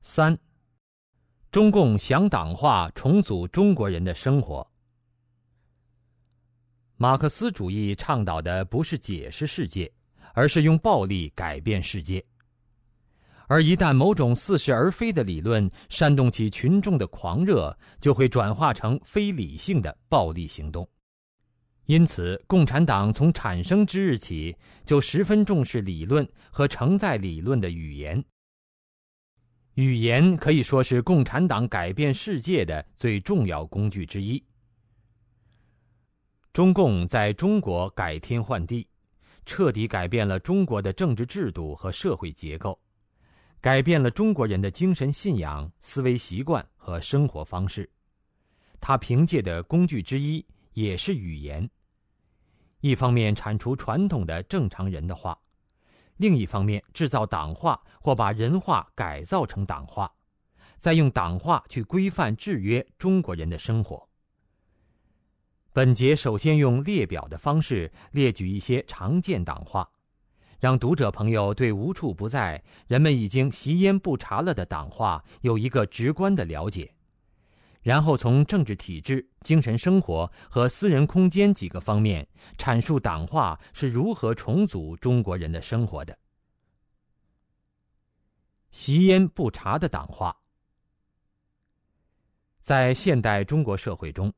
三。中共想党化重组中国人的生活。马克思主义倡导的不是解释世界，而是用暴力改变世界。而一旦某种似是而非的理论煽动起群众的狂热，就会转化成非理性的暴力行动。因此，共产党从产生之日起就十分重视理论和承载理论的语言。语言可以说是共产党改变世界的最重要工具之一。中共在中国改天换地，彻底改变了中国的政治制度和社会结构，改变了中国人的精神信仰、思维习惯和生活方式。他凭借的工具之一也是语言。一方面铲除传统的正常人的话。另一方面，制造党化或把人话改造成党化，再用党化去规范制约中国人的生活。本节首先用列表的方式列举一些常见党话，让读者朋友对无处不在、人们已经习烟不查了的党话有一个直观的了解，然后从政治体制、精神生活和私人空间几个方面阐述党化是如何重组中国人的生活的。习烟不查的党化，在现代中国社会中，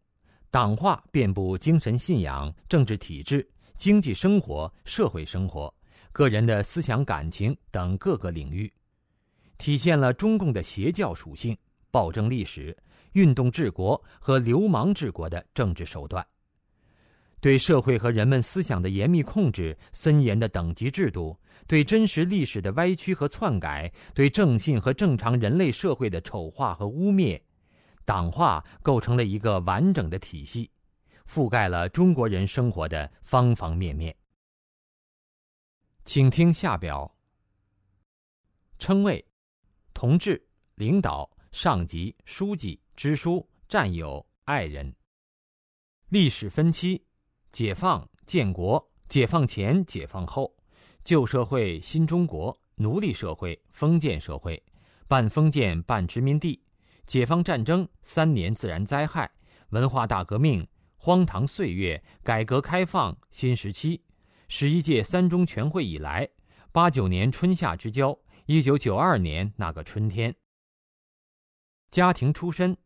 党化遍布精神信仰、政治体制、经济生活、社会生活、个人的思想感情等各个领域，体现了中共的邪教属性、暴政历史。运动治国和流氓治国的政治手段，对社会和人们思想的严密控制、森严的等级制度，对真实历史的歪曲和篡改，对正信和正常人类社会的丑化和污蔑，党化构成了一个完整的体系，覆盖了中国人生活的方方面面。请听下表：称谓，同志、领导、上级、书记。支书、战友、爱人。历史分期：解放、建国、解放前、解放后、旧社会、新中国、奴隶社会、封建社会、半封建。半殖民地、解放战争、三年。自然灾害、文化大革命、荒唐岁月、改革开放、新时期、十一届三中全会以来、八九年春夏之交、一九九二年那个春天。家庭出身。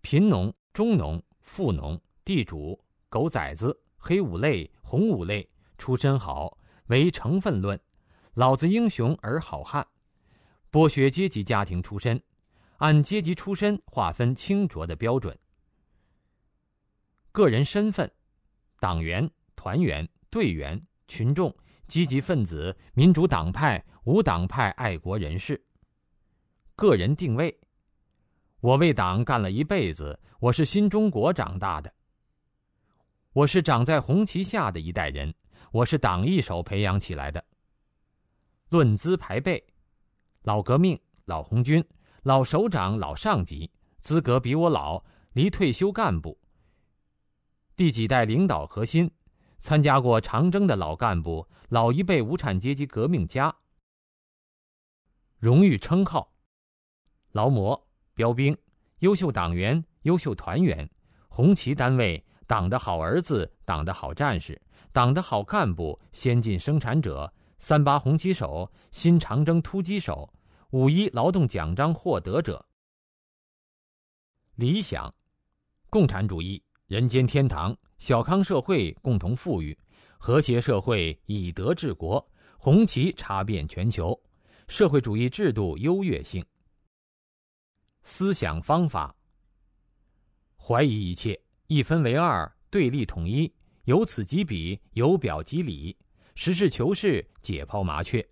贫农、中农、富农、地主、狗崽子、黑五类、红五类，出身好为成分论。老子英雄而好汉，剥削阶级家庭出身，按阶级出身划分清浊的标准。个人身份：党员、团员、队员、群众、积极分子、民主党派、无党派爱国人士。个人定位。我为党干了一辈子，我是新中国长大的。我是长在红旗下的一代人，我是党一手培养起来的。论资排辈，老革命、老红军、老首长、老上级，资格比我老，离退休干部。第几代领导核心，参加过长征的老干部，老一辈无产阶级革命家。荣誉称号，劳模。标兵、优秀党员、优秀团员、红旗单位、党的好儿子、党的好战士、党的好干部、先进生产者、三八红旗手、新长征突击手、五一劳动奖章获得者。理想：共产主义人间天堂，小康社会共同富裕，和谐社会以德治国，红旗插遍全球，社会主义制度优越性。思想方法：怀疑一切，一分为二，对立统一，由此及彼，由表及里，实事求是，解剖麻雀，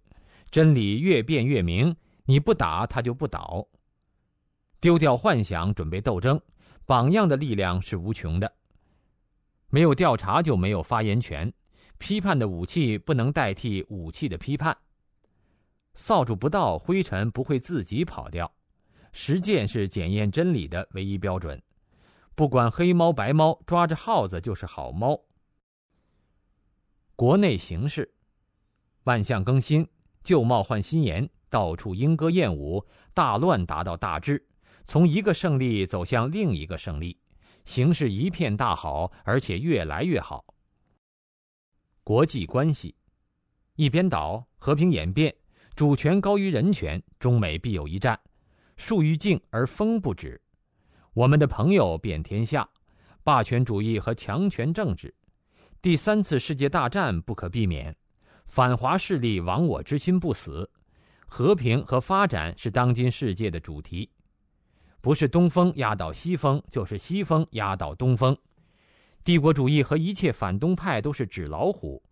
真理越辩越明。你不打他就不倒。丢掉幻想，准备斗争。榜样的力量是无穷的。没有调查就没有发言权。批判的武器不能代替武器的批判。扫帚不到，灰尘不会自己跑掉。实践是检验真理的唯一标准，不管黑猫白猫，抓着耗子就是好猫。国内形势，万象更新，旧貌换新颜，到处莺歌燕舞，大乱达到大治，从一个胜利走向另一个胜利，形势一片大好，而且越来越好。国际关系，一边倒，和平演变，主权高于人权，中美必有一战。树欲静而风不止，我们的朋友遍天下，霸权主义和强权政治，第三次世界大战不可避免，反华势力亡我之心不死，和平和发展是当今世界的主题，不是东风压倒西风，就是西风压倒东风，帝国主义和一切反动派都是纸老虎，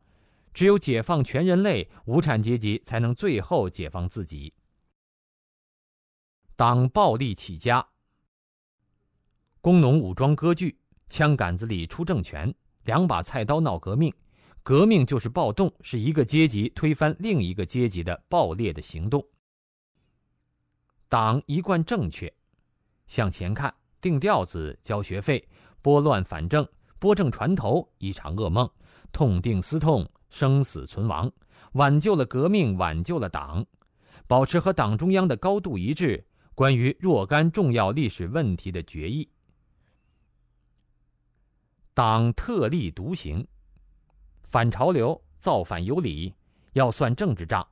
只有解放全人类，无产阶级才能最后解放自己。党暴力起家，工农武装割据，枪杆子里出政权，两把菜刀闹革命，革命就是暴动，是一个阶级推翻另一个阶级的暴烈的行动。党一贯正确，向前看，定调子，交学费，拨乱反正，拨正船头，一场噩梦，痛定思痛，生死存亡，挽救了革命，挽救了党，保持和党中央的高度一致。关于若干重要历史问题的决议。党特立独行，反潮流，造反有理，要算政治账。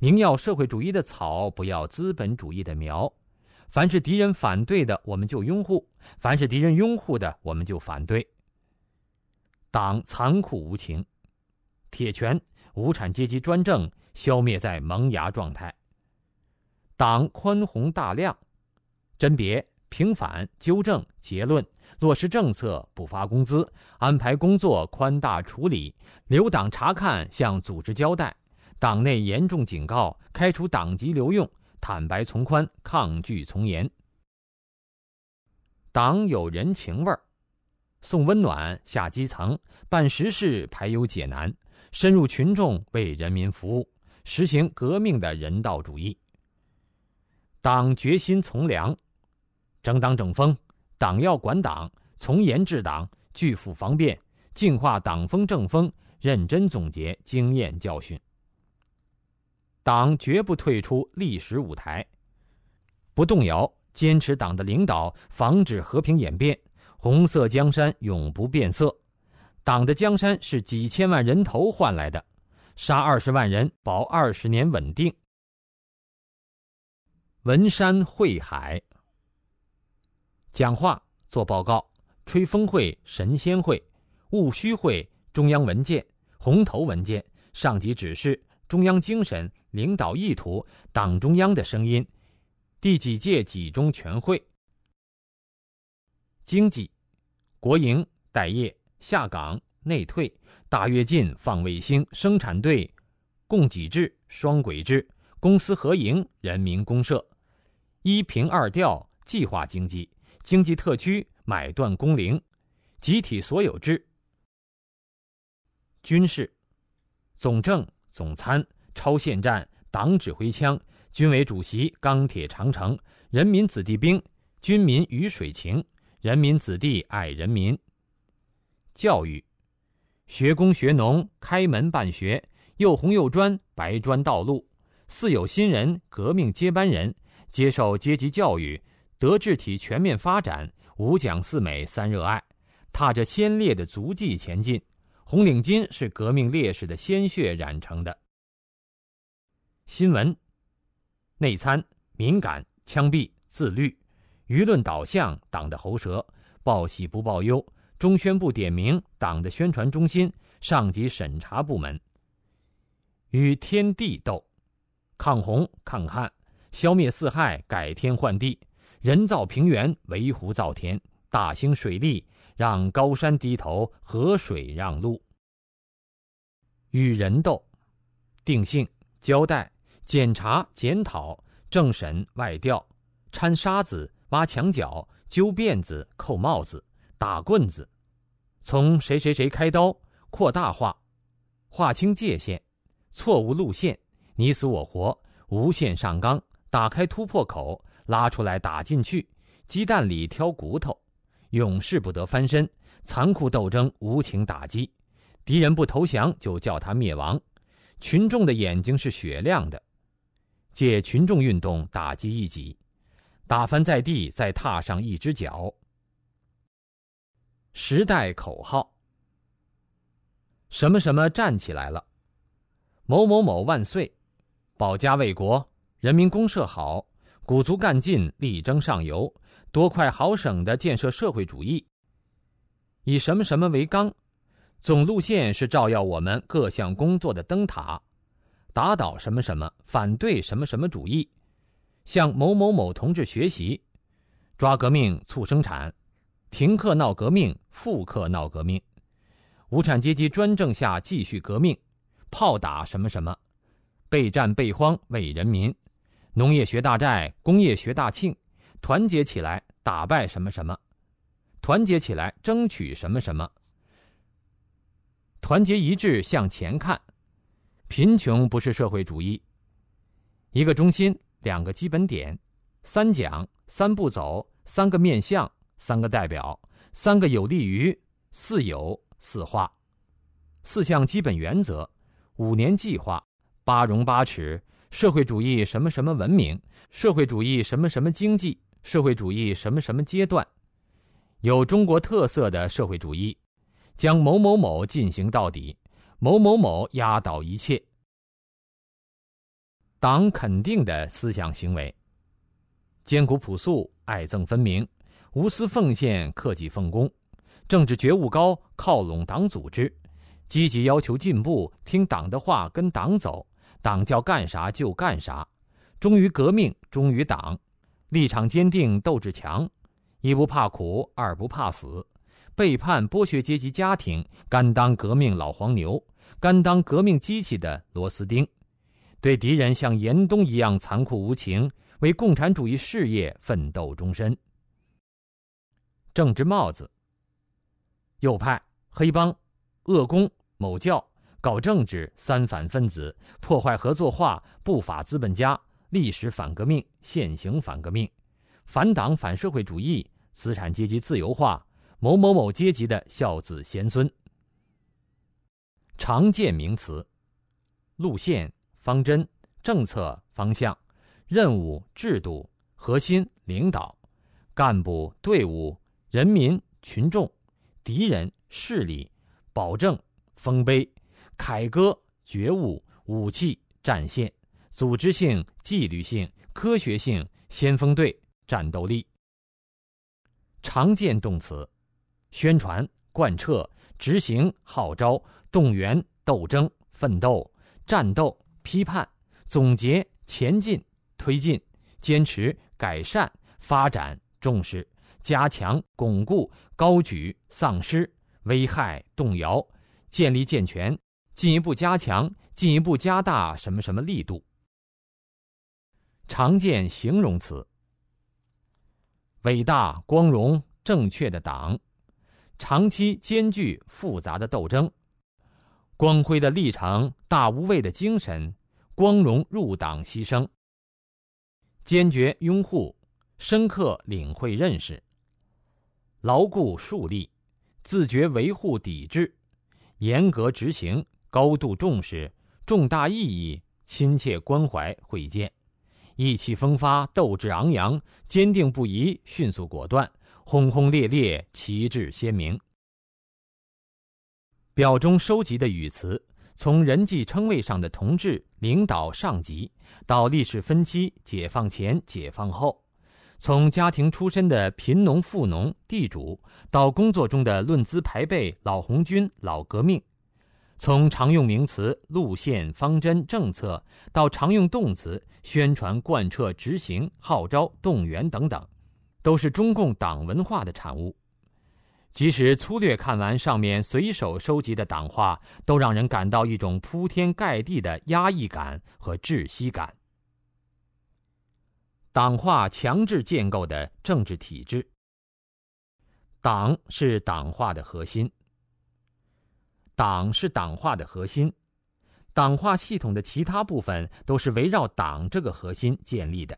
宁要社会主义的草，不要资本主义的苗。凡是敌人反对的，我们就拥护；凡是敌人拥护的，我们就反对。党残酷无情，铁拳无产阶级专政消灭在萌芽状态。党宽宏大量，甄别、平反、纠正、结论、落实政策、补发工资、安排工作、宽大处理、留党察看、向组织交代。党内严重警告，开除党籍留用，坦白从宽，抗拒从严。党有人情味儿，送温暖下基层，办实事排忧解难，深入群众为人民服务，实行革命的人道主义。党决心从良，整党整风，党要管党，从严治党，拒腐防变，净化党风政风，认真总结经验教训。党绝不退出历史舞台，不动摇，坚持党的领导，防止和平演变，红色江山永不变色。党的江山是几千万人头换来的，杀二十万人，保二十年稳定。文山会海，讲话、做报告、吹风会、神仙会、务虚会、中央文件、红头文件、上级指示、中央精神、领导意图、党中央的声音。第几届几中全会？经济、国营、待业、下岗、内退、大跃进、放卫星、生产队、供给制、双轨制、公私合营、人民公社。一平二调、计划经济、经济特区、买断工龄、集体所有制、军事、总政、总参、超限战、党指挥枪、军委主席、钢铁长城、人民子弟兵、军民鱼水情、人民子弟爱人民、教育、学工学农、开门办学、又红又专、白砖道路、四有新人、革命接班人。接受阶级教育，德智体全面发展，五讲四美三热爱，踏着先烈的足迹前进。红领巾是革命烈士的鲜血染成的。新闻、内参、敏感、枪毙、自律、舆论导向、党的喉舌、报喜不报忧、中宣部点名、党的宣传中心、上级审查部门。与天地斗，抗洪抗旱。消灭四害，改天换地，人造平原，围湖造田，大兴水利，让高山低头，河水让路。与人斗，定性、交代、检查、检讨、政审、外调，掺沙子、挖墙角、揪辫子、扣帽子、打棍子，从谁谁谁开刀，扩大化，划清界限，错误路线，你死我活，无限上纲。打开突破口，拉出来打进去，鸡蛋里挑骨头，永世不得翻身。残酷斗争，无情打击，敌人不投降就叫他灭亡。群众的眼睛是雪亮的，借群众运动打击异己，打翻在地，再踏上一只脚。时代口号：什么什么站起来了，某某某万岁，保家卫国。人民公社好，鼓足干劲，力争上游，多快好省的建设社会主义。以什么什么为纲，总路线是照耀我们各项工作的灯塔，打倒什么什么，反对什么什么主义，向某某某同志学习，抓革命促生产，停课闹革命，复课闹革命，无产阶级专政下继续革命，炮打什么什么，备战备荒为人民。农业学大寨，工业学大庆，团结起来打败什么什么，团结起来争取什么什么，团结一致向前看。贫穷不是社会主义。一个中心，两个基本点，三讲、三步走、三个面向、三个代表、三个有利于四有四化，四项基本原则，五年计划，八荣八耻。社会主义什么什么文明，社会主义什么什么经济，社会主义什么什么阶段，有中国特色的社会主义，将某某某进行到底，某某某压倒一切。党肯定的思想行为：艰苦朴素，爱憎分明，无私奉献，克己奉公，政治觉悟高，靠拢党组织，积极要求进步，听党的话，跟党走，党叫干啥就干啥，忠于革命，忠于党，立场坚定，斗志强，一不怕苦，二不怕死，背叛剥削阶级家庭，甘当革命老黄牛，甘当革命机器的螺丝钉。对敌人像严冬一样残酷无情，为共产主义事业奋斗终身。政治帽子：右派、黑帮、恶公、某教、搞政治、三反分子、破坏合作化、不法资本家、历史反革命、现行反革命、反党反社会主义、资产阶级自由化、某某某阶级的孝子贤孙。常见名词：路线。方针、政策方向、任务制度、核心领导、干部队伍、人民群众、敌人势力、保证丰碑、凯歌觉悟、武器战线、组织性纪律性、科学性、先锋队战斗力。常见动词：宣传、贯彻、执行、号召、动员、斗争、奋斗、战斗。批判、总结、前进、推进、坚持、改善、发展、重视、加强、巩固、高举、丧失、危害、动摇、建立健全、进一步加强、进一步加大什么什么力度。常见形容词：伟大、光荣、正确的党，长期艰巨复杂的斗争。光辉的立场，大无畏的精神，光荣入党牺牲。坚决拥护，深刻领会认识，牢固树立，自觉维护抵制，严格执行，高度重视，重大意义，亲切关怀会见，意气风发，斗志昂扬，坚定不移，迅速果断，轰轰烈烈，旗帜鲜明。表中收集的语词，从人际称谓上的同志、领导、上级，到历史分期、解放前、解放后；从家庭出身的贫农、富农、地主，到工作中的论资排辈、老红军、老革命；从常用名词路线、方针、政策，到常用动词宣传、贯彻、执行、号召、动员等等，都是中共党文化的产物。即使粗略看完上面随手收集的党话，都让人感到一种铺天盖地的压抑感和窒息感。党化强制建构的政治体制，党是党化的核心。党是党化的核心，党化系统的其他部分都是围绕党这个核心建立的。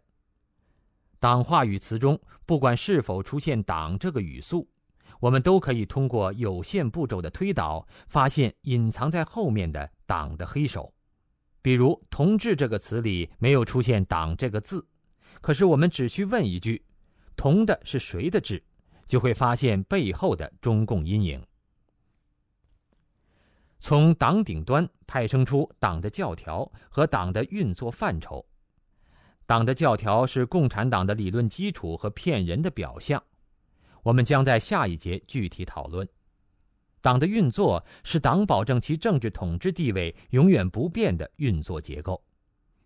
党话语词中，不管是否出现“党”这个语素。我们都可以通过有限步骤的推导，发现隐藏在后面的党的黑手。比如“同志”这个词里没有出现“党”这个字，可是我们只需问一句：“同的是谁的志？”就会发现背后的中共阴影。从党顶端派生出党的教条和党的运作范畴。党的教条是共产党的理论基础和骗人的表象。我们将在下一节具体讨论。党的运作是党保证其政治统治地位永远不变的运作结构，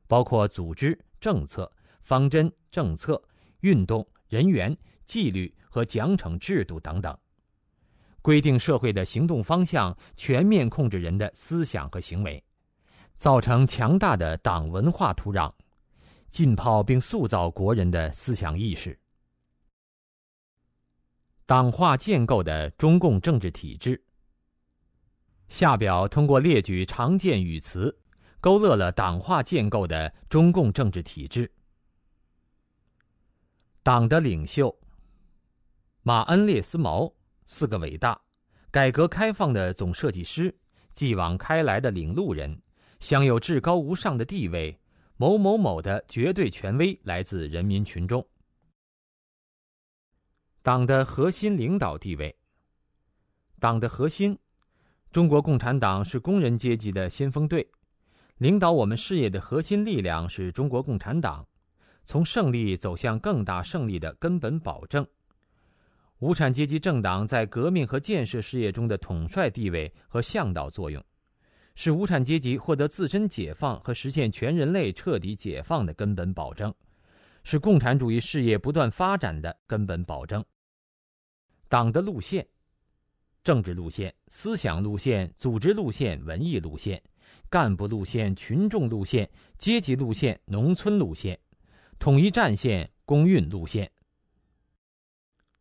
包括组织、政策、方针、政策、运动、人员、纪律和奖惩制度等等，规定社会的行动方向，全面控制人的思想和行为，造成强大的党文化土壤，浸泡并塑造国人的思想意识。党化建构的中共政治体制。下表通过列举常见语词，勾勒了党化建构的中共政治体制。党的领袖马恩列斯毛，四个伟大，改革开放的总设计师，继往开来的领路人，享有至高无上的地位，某某某的绝对权威来自人民群众。党的核心领导地位。党的核心，中国共产党是工人阶级的先锋队，领导我们事业的核心力量是中国共产党，从胜利走向更大胜利的根本保证。无产阶级政党在革命和建设事业中的统帅地位和向导作用，是无产阶级获得自身解放和实现全人类彻底解放的根本保证。是共产主义事业不断发展的根本保证。党的路线、政治路线、思想路线、组织路线、文艺路线、干部路线、群众路线、阶级路线、农村路线、统一战线、公运路线。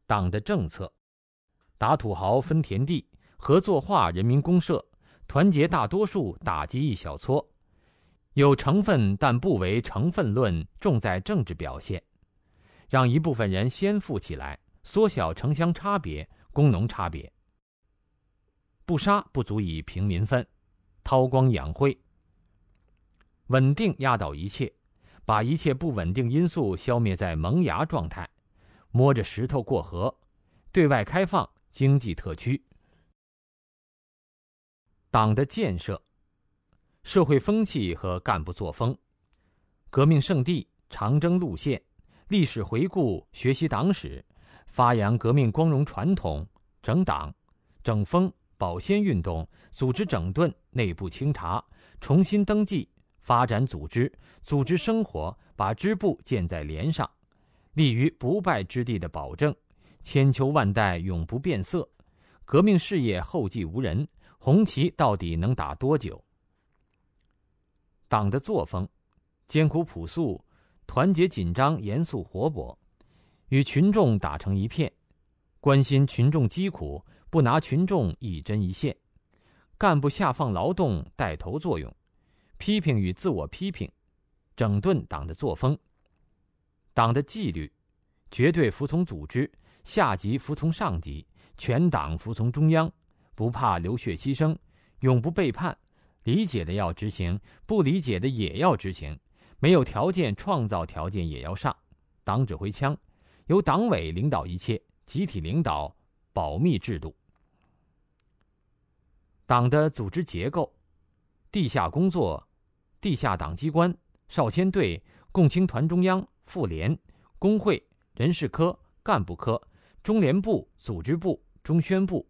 党的政策：打土豪分田地，合作化人民公社，团结大多数，打击一小撮。有成分但不为成分论，重在政治表现，让一部分人先富起来，缩小城乡差别、工农差别。不杀不足以平民愤，韬光养晦，稳定压倒一切，把一切不稳定因素消灭在萌芽状态，摸着石头过河，对外开放，经济特区。党的建设。社会风气和干部作风，革命圣地长征路线，历史回顾学习党史，发扬革命光荣传统，整党、整风、保鲜运动，组织整顿，内部清查，重新登记，发展组织，组织生活，把支部建在连上，立于不败之地的保证，千秋万代永不变色。革命事业后继无人，红旗到底能打多久？党的作风，艰苦朴素，团结紧张，严肃活泼，与群众打成一片，关心群众疾苦，不拿群众一针一线。干部下放劳动，带头作用，批评与自我批评，整顿党的作风。党的纪律，绝对服从组织，下级服从上级，全党服从中央，不怕流血牺牲，永不背叛。理解的要执行，不理解的也要执行，没有条件创造条件也要上。党指挥枪，由党委领导一切，集体领导，保密制度。党的组织结构：地下工作、地下党机关、少先队、共青团中央、妇联、工会、人事科、干部科、中联部、组织部、中宣部、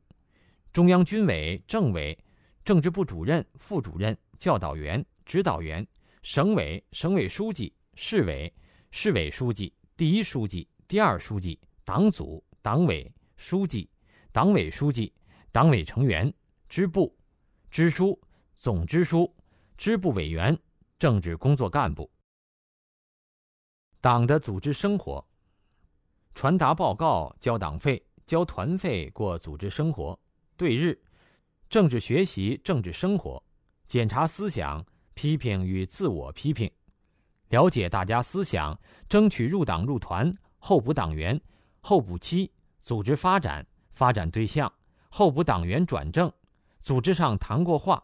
中央军委、政委。政治部主任、副主任、教导员、指导员、省委、省委书记、市委、市委书记、第一书记、第二书记、党组、党委书记、党委书记、党委成员、支部、支书、总支书、支部委员、政治工作干部。党的组织生活：传达报告、交党费、交团费、过组织生活、对日。政治学习、政治生活，检查思想、批评与自我批评，了解大家思想，争取入党入团，候补党员，候补期，组织发展，发展对象，候补党员转正，组织上谈过话，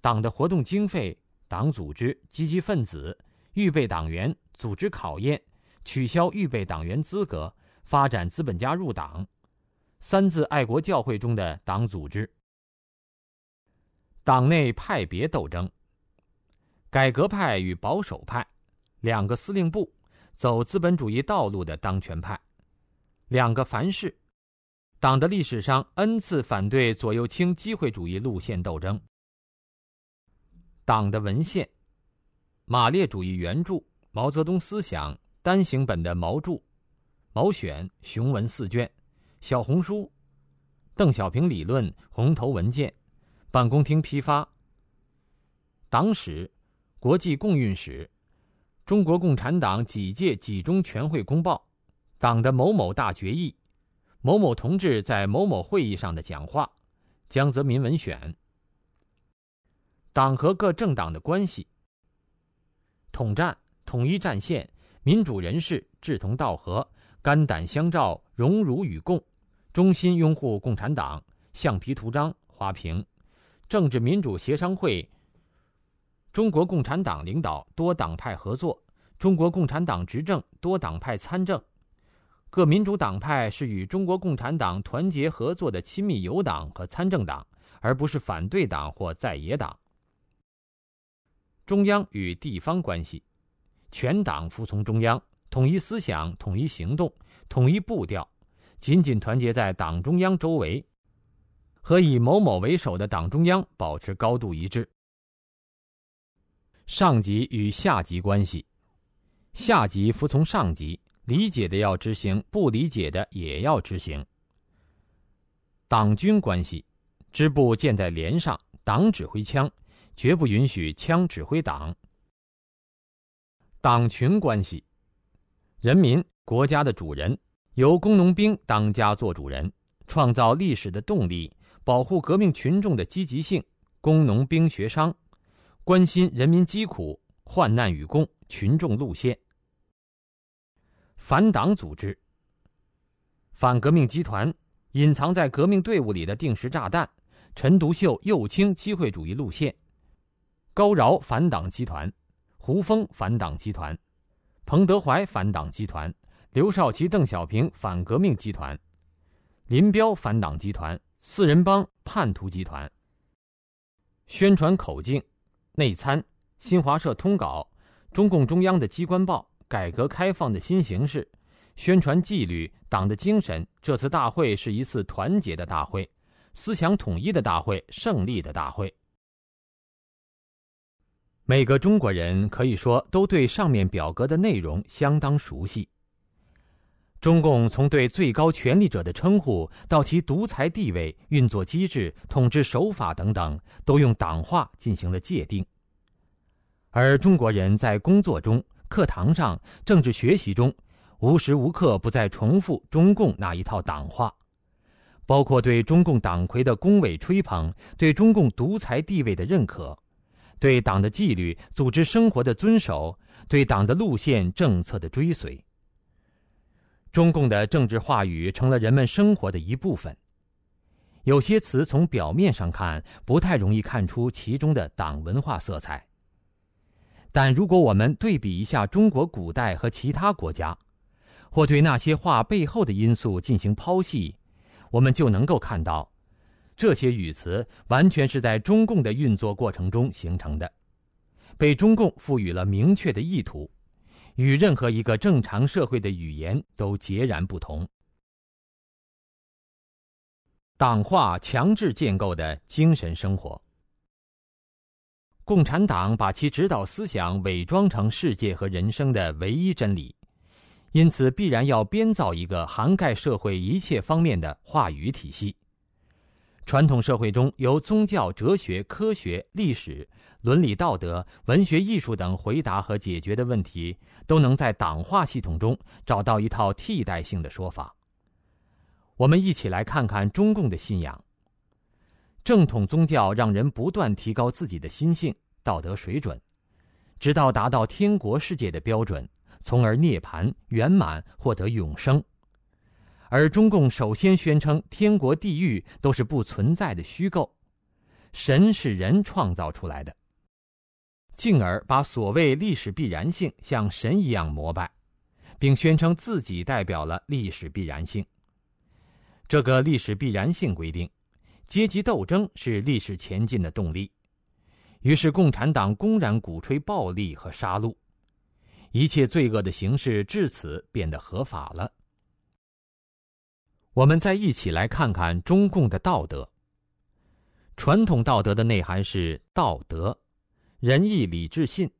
党的活动经费，党组织，积极分子，预备党员，组织考验，取消预备党员资格，发展资本家入党，三自爱国教会中的党组织。党内派别斗争，改革派与保守派，两个司令部，走资本主义道路的当权派，两个凡是，党的历史上 n 次反对左右倾机会主义路线斗争。党的文献，马列主义原著，毛泽东思想单行本的毛著，毛选雄文四卷，小红书，邓小平理论红头文件。办公厅批发。党史、国际共运史、中国共产党几届几中全会公报、党的某某大决议、某某同志在某某会议上的讲话、江泽民文选。党和各政党的关系。统战、统一战线、民主人士志同道合、肝胆相照、荣辱与共、衷心拥护共产党。橡皮图章、花瓶。政治民主协商会中国共产党领导多党派合作，中国共产党执政多党派参政。各民主党派是与中国共产党团结合作的亲密友党和参政党，而不是反对党或在野党。中央与地方关系，全党服从中央，统一思想，统一行动，统一步调，紧紧团结在党中央周围，和以某某为首的党中央保持高度一致。上级与下级关系，下级服从上级。理解的要执行，不理解的也要执行。党军关系，支部建在连上，党指挥枪，绝不允许枪指挥党。党群关系，人民国家的主人，由工农兵当家做主人，创造历史的动力，保护革命群众的积极性。工农兵学商，关心人民疾苦、患难与共，群众路线。反党组织、反革命集团，隐藏在革命队伍里的定时炸弹，陈独秀右倾机会主义路线，高饶反党集团，胡风反党集团，彭德怀反党集团，刘少奇、邓小平反革命集团，林彪反党集团，四人帮叛徒集团。宣传口径，内参，新华社通稿，中共中央的机关报。改革开放的新形势，宣传纪律，党的精神。这次大会是一次团结的大会，思想统一的大会，胜利的大会。每个中国人可以说都对上面表格的内容相当熟悉。中共从对最高权力者的称呼，到其独裁地位、运作机制、统治手法等等，都用党化进行了界定。而中国人在工作中，课堂上、政治学习中，无时无刻不在重复中共那一套党话，包括对中共党魁的恭维吹捧，对中共独裁地位的认可，对党的纪律、组织生活的遵守，对党的路线政策的追随。中共的政治话语成了人们生活的一部分，有些词从表面上看不太容易看出其中的党文化色彩。但如果我们对比一下中国古代和其他国家，或对那些话背后的因素进行剖析，我们就能够看到，这些语词完全是在中共的运作过程中形成的，被中共赋予了明确的意图，与任何一个正常社会的语言都截然不同。党化强制建构的精神生活。共产党把其指导思想伪装成世界和人生的唯一真理，因此必然要编造一个涵盖社会一切方面的话语体系。传统社会中由宗教、哲学、科学、历史、伦理道德、文学艺术等回答和解决的问题，都能在党化系统中找到一套替代性的说法。我们一起来看看中共的信仰。正统宗教让人不断提高自己的心性、道德水准，直到达到天国世界的标准，从而涅槃圆满，获得永生。而中共首先宣称天国地狱都是不存在的虚构，神是人创造出来的，进而把所谓历史必然性像神一样膜拜，并宣称自己代表了历史必然性。这个历史必然性规定。阶级斗争是历史前进的动力，于是共产党公然鼓吹暴力和杀戮，一切罪恶的形式至此变得合法了。我们再一起来看看中共的道德。传统道德的内涵是道德、仁义礼智信，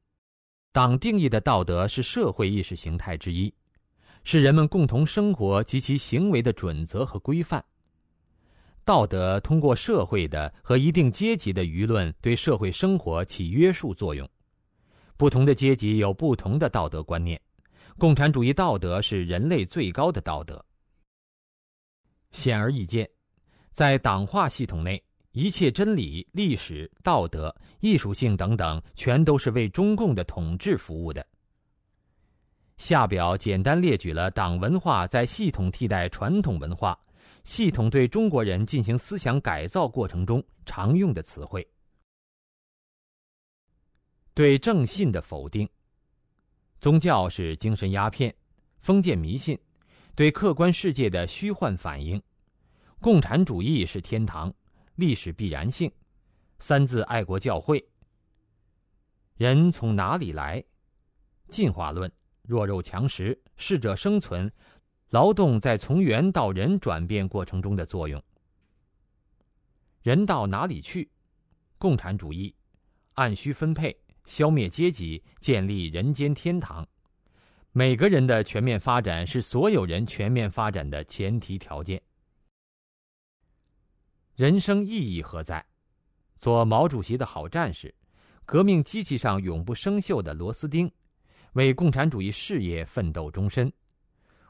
党定义的道德是社会意识形态之一，是人们共同生活及其行为的准则和规范。道德通过社会的和一定阶级的舆论对社会生活起约束作用，不同的阶级有不同的道德观念。共产主义道德是人类最高的道德。显而易见，在党化系统内，一切真理、历史、道德、艺术性等等，全都是为中共的统治服务的。下表简单列举了党文化在系统替代传统文化。系统对中国人进行思想改造过程中常用的词汇：对正信的否定。宗教是精神鸦片，封建迷信，对客观世界的虚幻反应。共产主义是天堂，历史必然性。三字爱国教会。人从哪里来？进化论：弱肉强食，适者生存。劳动在从猿到人转变过程中的作用。人到哪里去？共产主义，按需分配，消灭阶级，建立人间天堂。每个人的全面发展是所有人全面发展的前提条件。人生意义何在？做毛主席的好战士，革命机器上永不生锈的螺丝钉，为共产主义事业奋斗终身。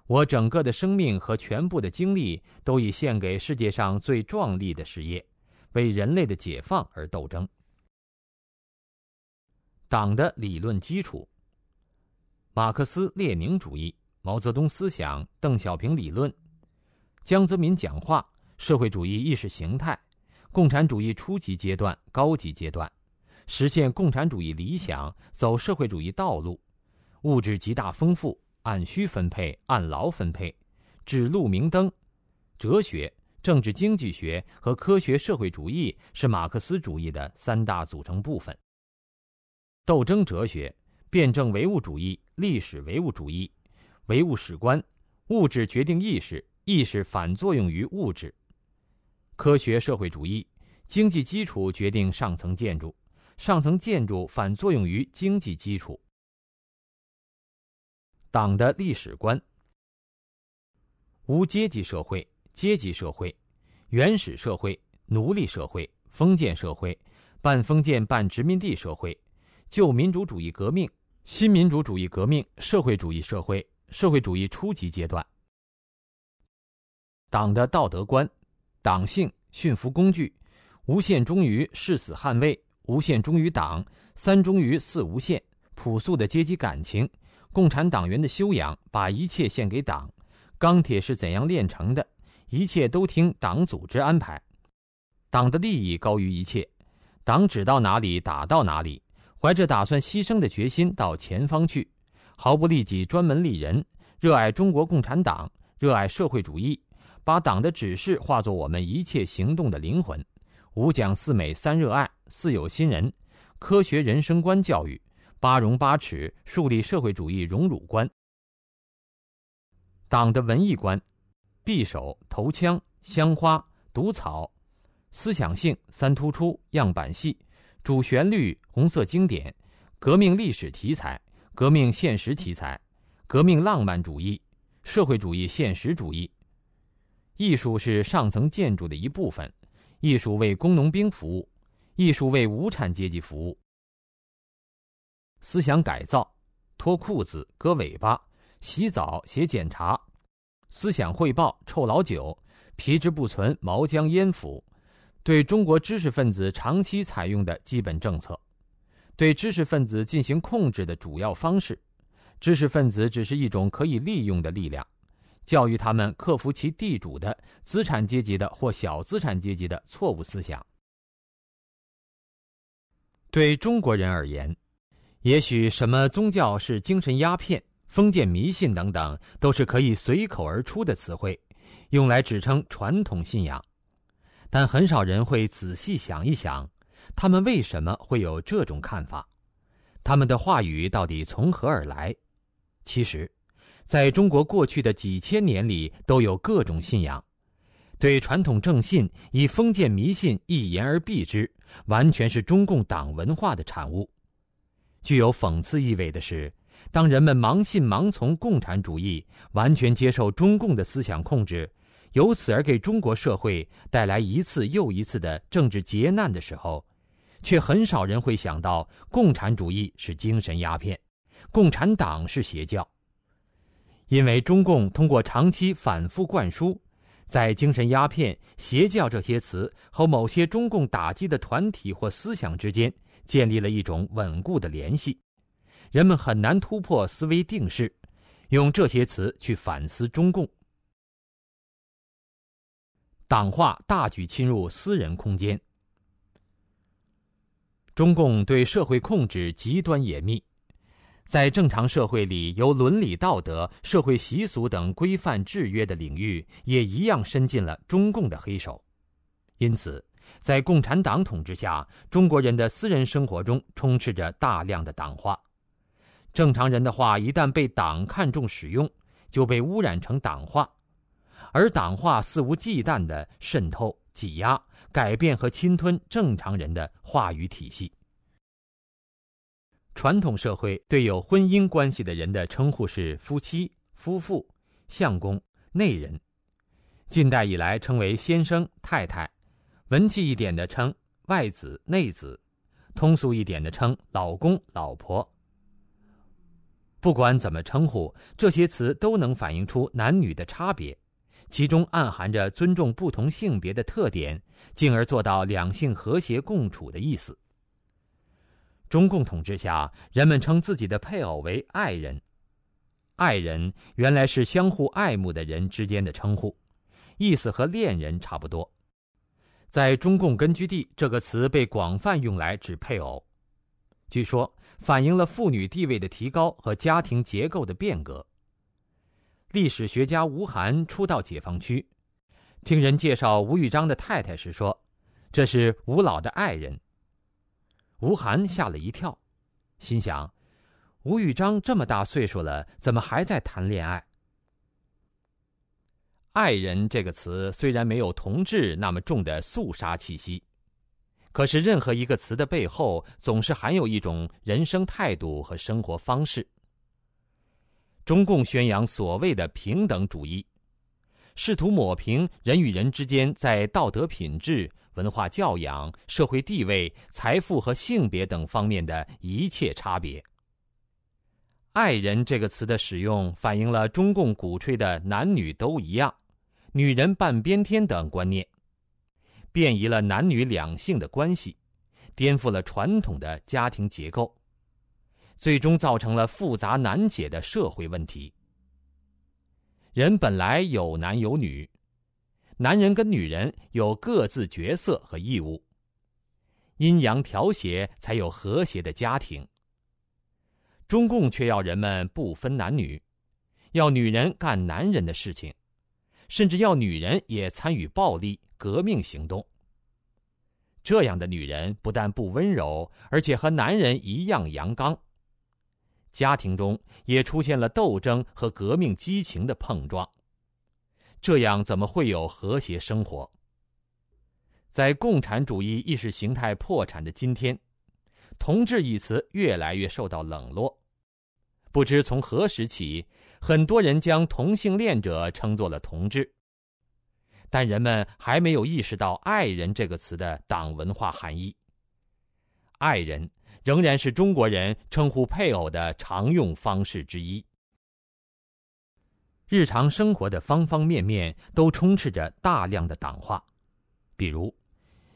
我整个的生命和全部的精力都已献给世界上最壮丽的事业，为人类的解放而斗争。党的理论基础：马克思列宁主义、毛泽东思想、邓小平理论、江泽民讲话、社会主义意识形态、共产主义初级阶段、高级阶段、实现共产主义理想、走社会主义道路、物质极大丰富。按需分配，按劳分配，指路明灯。哲学、政治经济学和科学社会主义是马克思主义的三大组成部分。斗争哲学、辩证唯物主义、历史唯物主义、唯物史观、物质决定意识，意识反作用于物质。科学社会主义，经济基础决定上层建筑，上层建筑反作用于经济基础。党的历史观：无阶级社会、阶级社会、原始社会、奴隶社会、封建社会、半封建半殖民地社会、旧民主主义革命、新民主主义革命、社会主义社会、社会主义初级阶段。党的道德观：党性、驯服工具、无限忠于誓死捍卫、无限忠于党、三忠于四无限、朴素的阶级感情。共产党员的修养，把一切献给党。钢铁是怎样炼成的？一切都听党组织安排。党的利益高于一切，党指到哪里打到哪里，怀着打算牺牲的决心到前方去，毫不利己，专门利人，热爱中国共产党，热爱社会主义，把党的指示化作我们一切行动的灵魂。五讲四美三热爱四有新人，科学人生观教育。八荣八耻，树立社会主义荣辱观。党的文艺观：匕首、头枪、香花、毒草；思想性：三突出、样板戏、主旋律、红色经典、革命历史题材、革命现实题材、革命浪漫主义、社会主义现实主义。艺术是上层建筑的一部分，艺术为工农兵服务，艺术为无产阶级服务。思想改造：脱裤子、割尾巴、洗澡、写检查；思想汇报：臭老九、皮之不存、毛浆烟腐；对中国知识分子长期采用的基本政策；对知识分子进行控制的主要方式；知识分子只是一种可以利用的力量；教育他们克服其地主的、资产阶级的或小资产阶级的错误思想。对中国人而言。也许什么宗教是精神鸦片、封建迷信等等，都是可以随口而出的词汇，用来指称传统信仰。但很少人会仔细想一想，他们为什么会有这种看法？他们的话语到底从何而来？其实，在中国过去的几千年里，都有各种信仰。对传统正信以封建迷信一言而蔽之，完全是中共党文化的产物。具有讽刺意味的是，当人们盲信盲从共产主义，完全接受中共的思想控制，由此而给中国社会带来一次又一次的政治劫难的时候，却很少人会想到共产主义是精神鸦片，共产党是邪教。因为中共通过长期反复灌输，在精神鸦片、邪教这些词和某些中共打击的团体或思想之间。建立了一种稳固的联系，人们很难突破思维定式，用这些词去反思中共。党化大举侵入私人空间。中共对社会控制极端严密，在正常社会里由伦理道德、社会习俗等规范制约的领域，也一样伸进了中共的黑手。因此，在共产党统治下，中国人的私人生活中充斥着大量的党话。正常人的话一旦被党看重使用，就被污染成党话，而党话肆无忌惮地渗透、挤压、改变和侵吞正常人的话语体系。传统社会对有婚姻关系的人的称呼是夫妻、夫妇、相公、内人；近代以来称为先生、太太；文气一点的称外子、内子；通俗一点的称老公、老婆。不管怎么称呼，这些词都能反映出男女的差别，其中暗含着尊重不同性别的特点，进而做到两性和谐共处的意思。中共统治下，人们称自己的配偶为爱人，爱人原来是相互爱慕的人之间的称呼，意思和恋人差不多。在中共根据地，这个词被广泛用来指配偶。据说反映了妇女地位的提高和家庭结构的变革。历史学家吴晗初到解放区，听人介绍吴玉章的太太时说：“这是吴老的爱人。”吴晗吓了一跳，心想：“吴玉章这么大岁数了，怎么还在谈恋爱？”“爱人”这个词虽然没有“同志”那么重的肃杀气息。可是，任何一个词的背后，总是含有一种人生态度和生活方式。中共宣扬所谓的平等主义，试图抹平人与人之间在道德品质、文化教养、社会地位、财富和性别等方面的一切差别。爱人这个词的使用，反映了中共鼓吹的男女都一样、女人半边天等观念。变移了男女两性的关系，颠覆了传统的家庭结构，最终造成了复杂难解的社会问题。人本来有男有女，男人跟女人有各自角色和义务，阴阳调谐才有和谐的家庭。中共却要人们不分男女，要女人干男人的事情，甚至要女人也参与暴力。革命行动。这样的女人不但不温柔，而且和男人一样阳刚。家庭中也出现了斗争和革命激情的碰撞。这样怎么会有和谐生活？在共产主义意识形态破产的今天，“同志”一词越来越受到冷落。不知从何时起，很多人将同性恋者称作了同志。但人们还没有意识到“爱人”这个词的党文化含义。爱人仍然是中国人称呼配偶的常用方式之一。日常生活的方方面面都充斥着大量的党话，比如，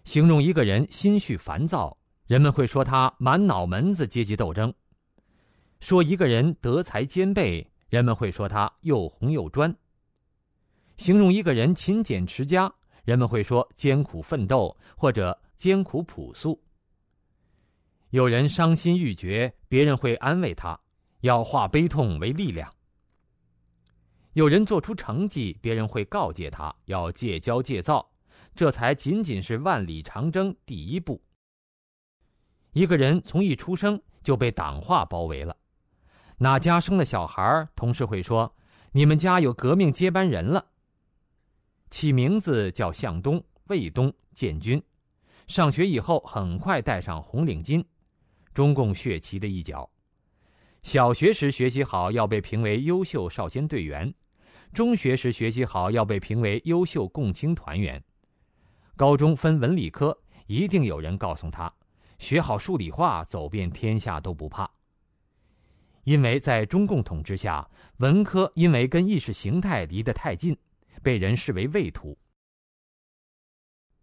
形容一个人心绪烦躁，人们会说他满脑门子阶级斗争；说一个人德才兼备，人们会说他又红又专。形容一个人勤俭持家，人们会说艰苦奋斗或者艰苦朴素。有人伤心欲绝，别人会安慰他，要化悲痛为力量。有人做出成绩，别人会告诫他要戒骄戒躁，这才仅仅是万里长征第一步。一个人从一出生就被党化包围了，哪家生了小孩，同事会说：“你们家有革命接班人了。”起名字叫向东、卫东、建军，上学以后很快戴上红领巾，中共血旗的一角。小学时学习好要被评为优秀少先队员，中学时学习好要被评为优秀共青团员，高中分文理科，一定有人告诉他，学好数理化，走遍天下都不怕。因为在中共统治下，文科因为跟意识形态离得太近。被人视为畏途。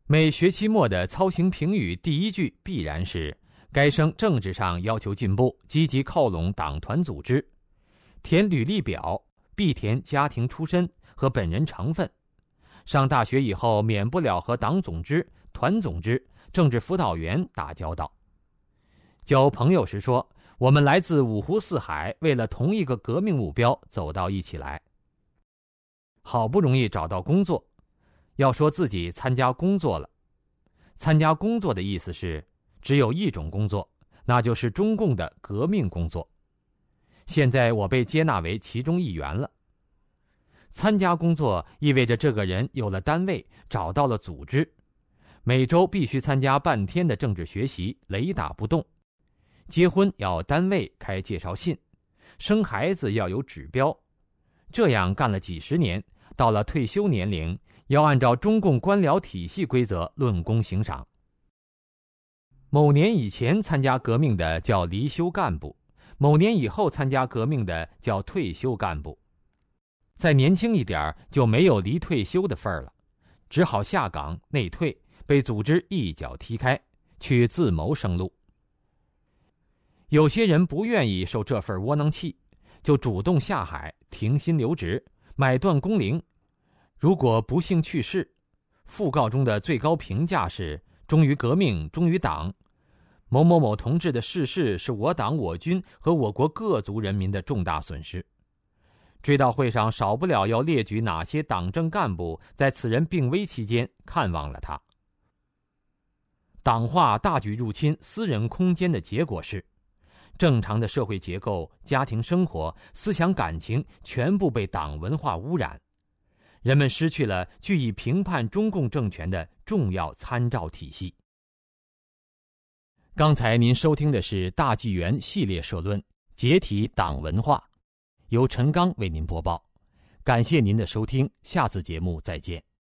每学期末的操行评语第一句必然是：该生政治上要求进步，积极靠拢党团组织。填履历表必填家庭出身和本人成分。上大学以后免不了和党总支、团总支、政治辅导员打交道。交朋友时说：“我们来自五湖四海，为了同一个革命目标走到一起来。”好不容易找到工作，要说自己参加工作了。参加工作的意思是，只有一种工作，那就是中共的革命工作。现在我被接纳为其中一员了。参加工作意味着这个人有了单位，找到了组织，每周必须参加半天的政治学习，雷打不动。结婚要单位开介绍信，生孩子要有指标，这样干了几十年，到了退休年龄，要按照中共官僚体系规则论功行赏。某年以前参加革命的叫离休干部，某年以后参加革命的叫退休干部，再年轻一点就没有离退休的份儿了，只好下岗内退，被组织一脚踢开，去自谋生路。有些人不愿意受这份窝囊气，就主动下海停薪留职，买断工龄。如果不幸去世，讣告中的最高评价是“忠于革命，忠于党”。某某某同志的逝世是我党我军和我国各族人民的重大损失。追悼会上少不了要列举哪些党政干部在此人病危期间看望了他。党化大举入侵私人空间的结果是。正常的社会结构、家庭生活、思想感情全部被党文化污染，人们失去了据以评判中共政权的重要参照体系。刚才您收听的是大纪元系列社论《解体党文化》，由陈刚为您播报。感谢您的收听，下次节目再见。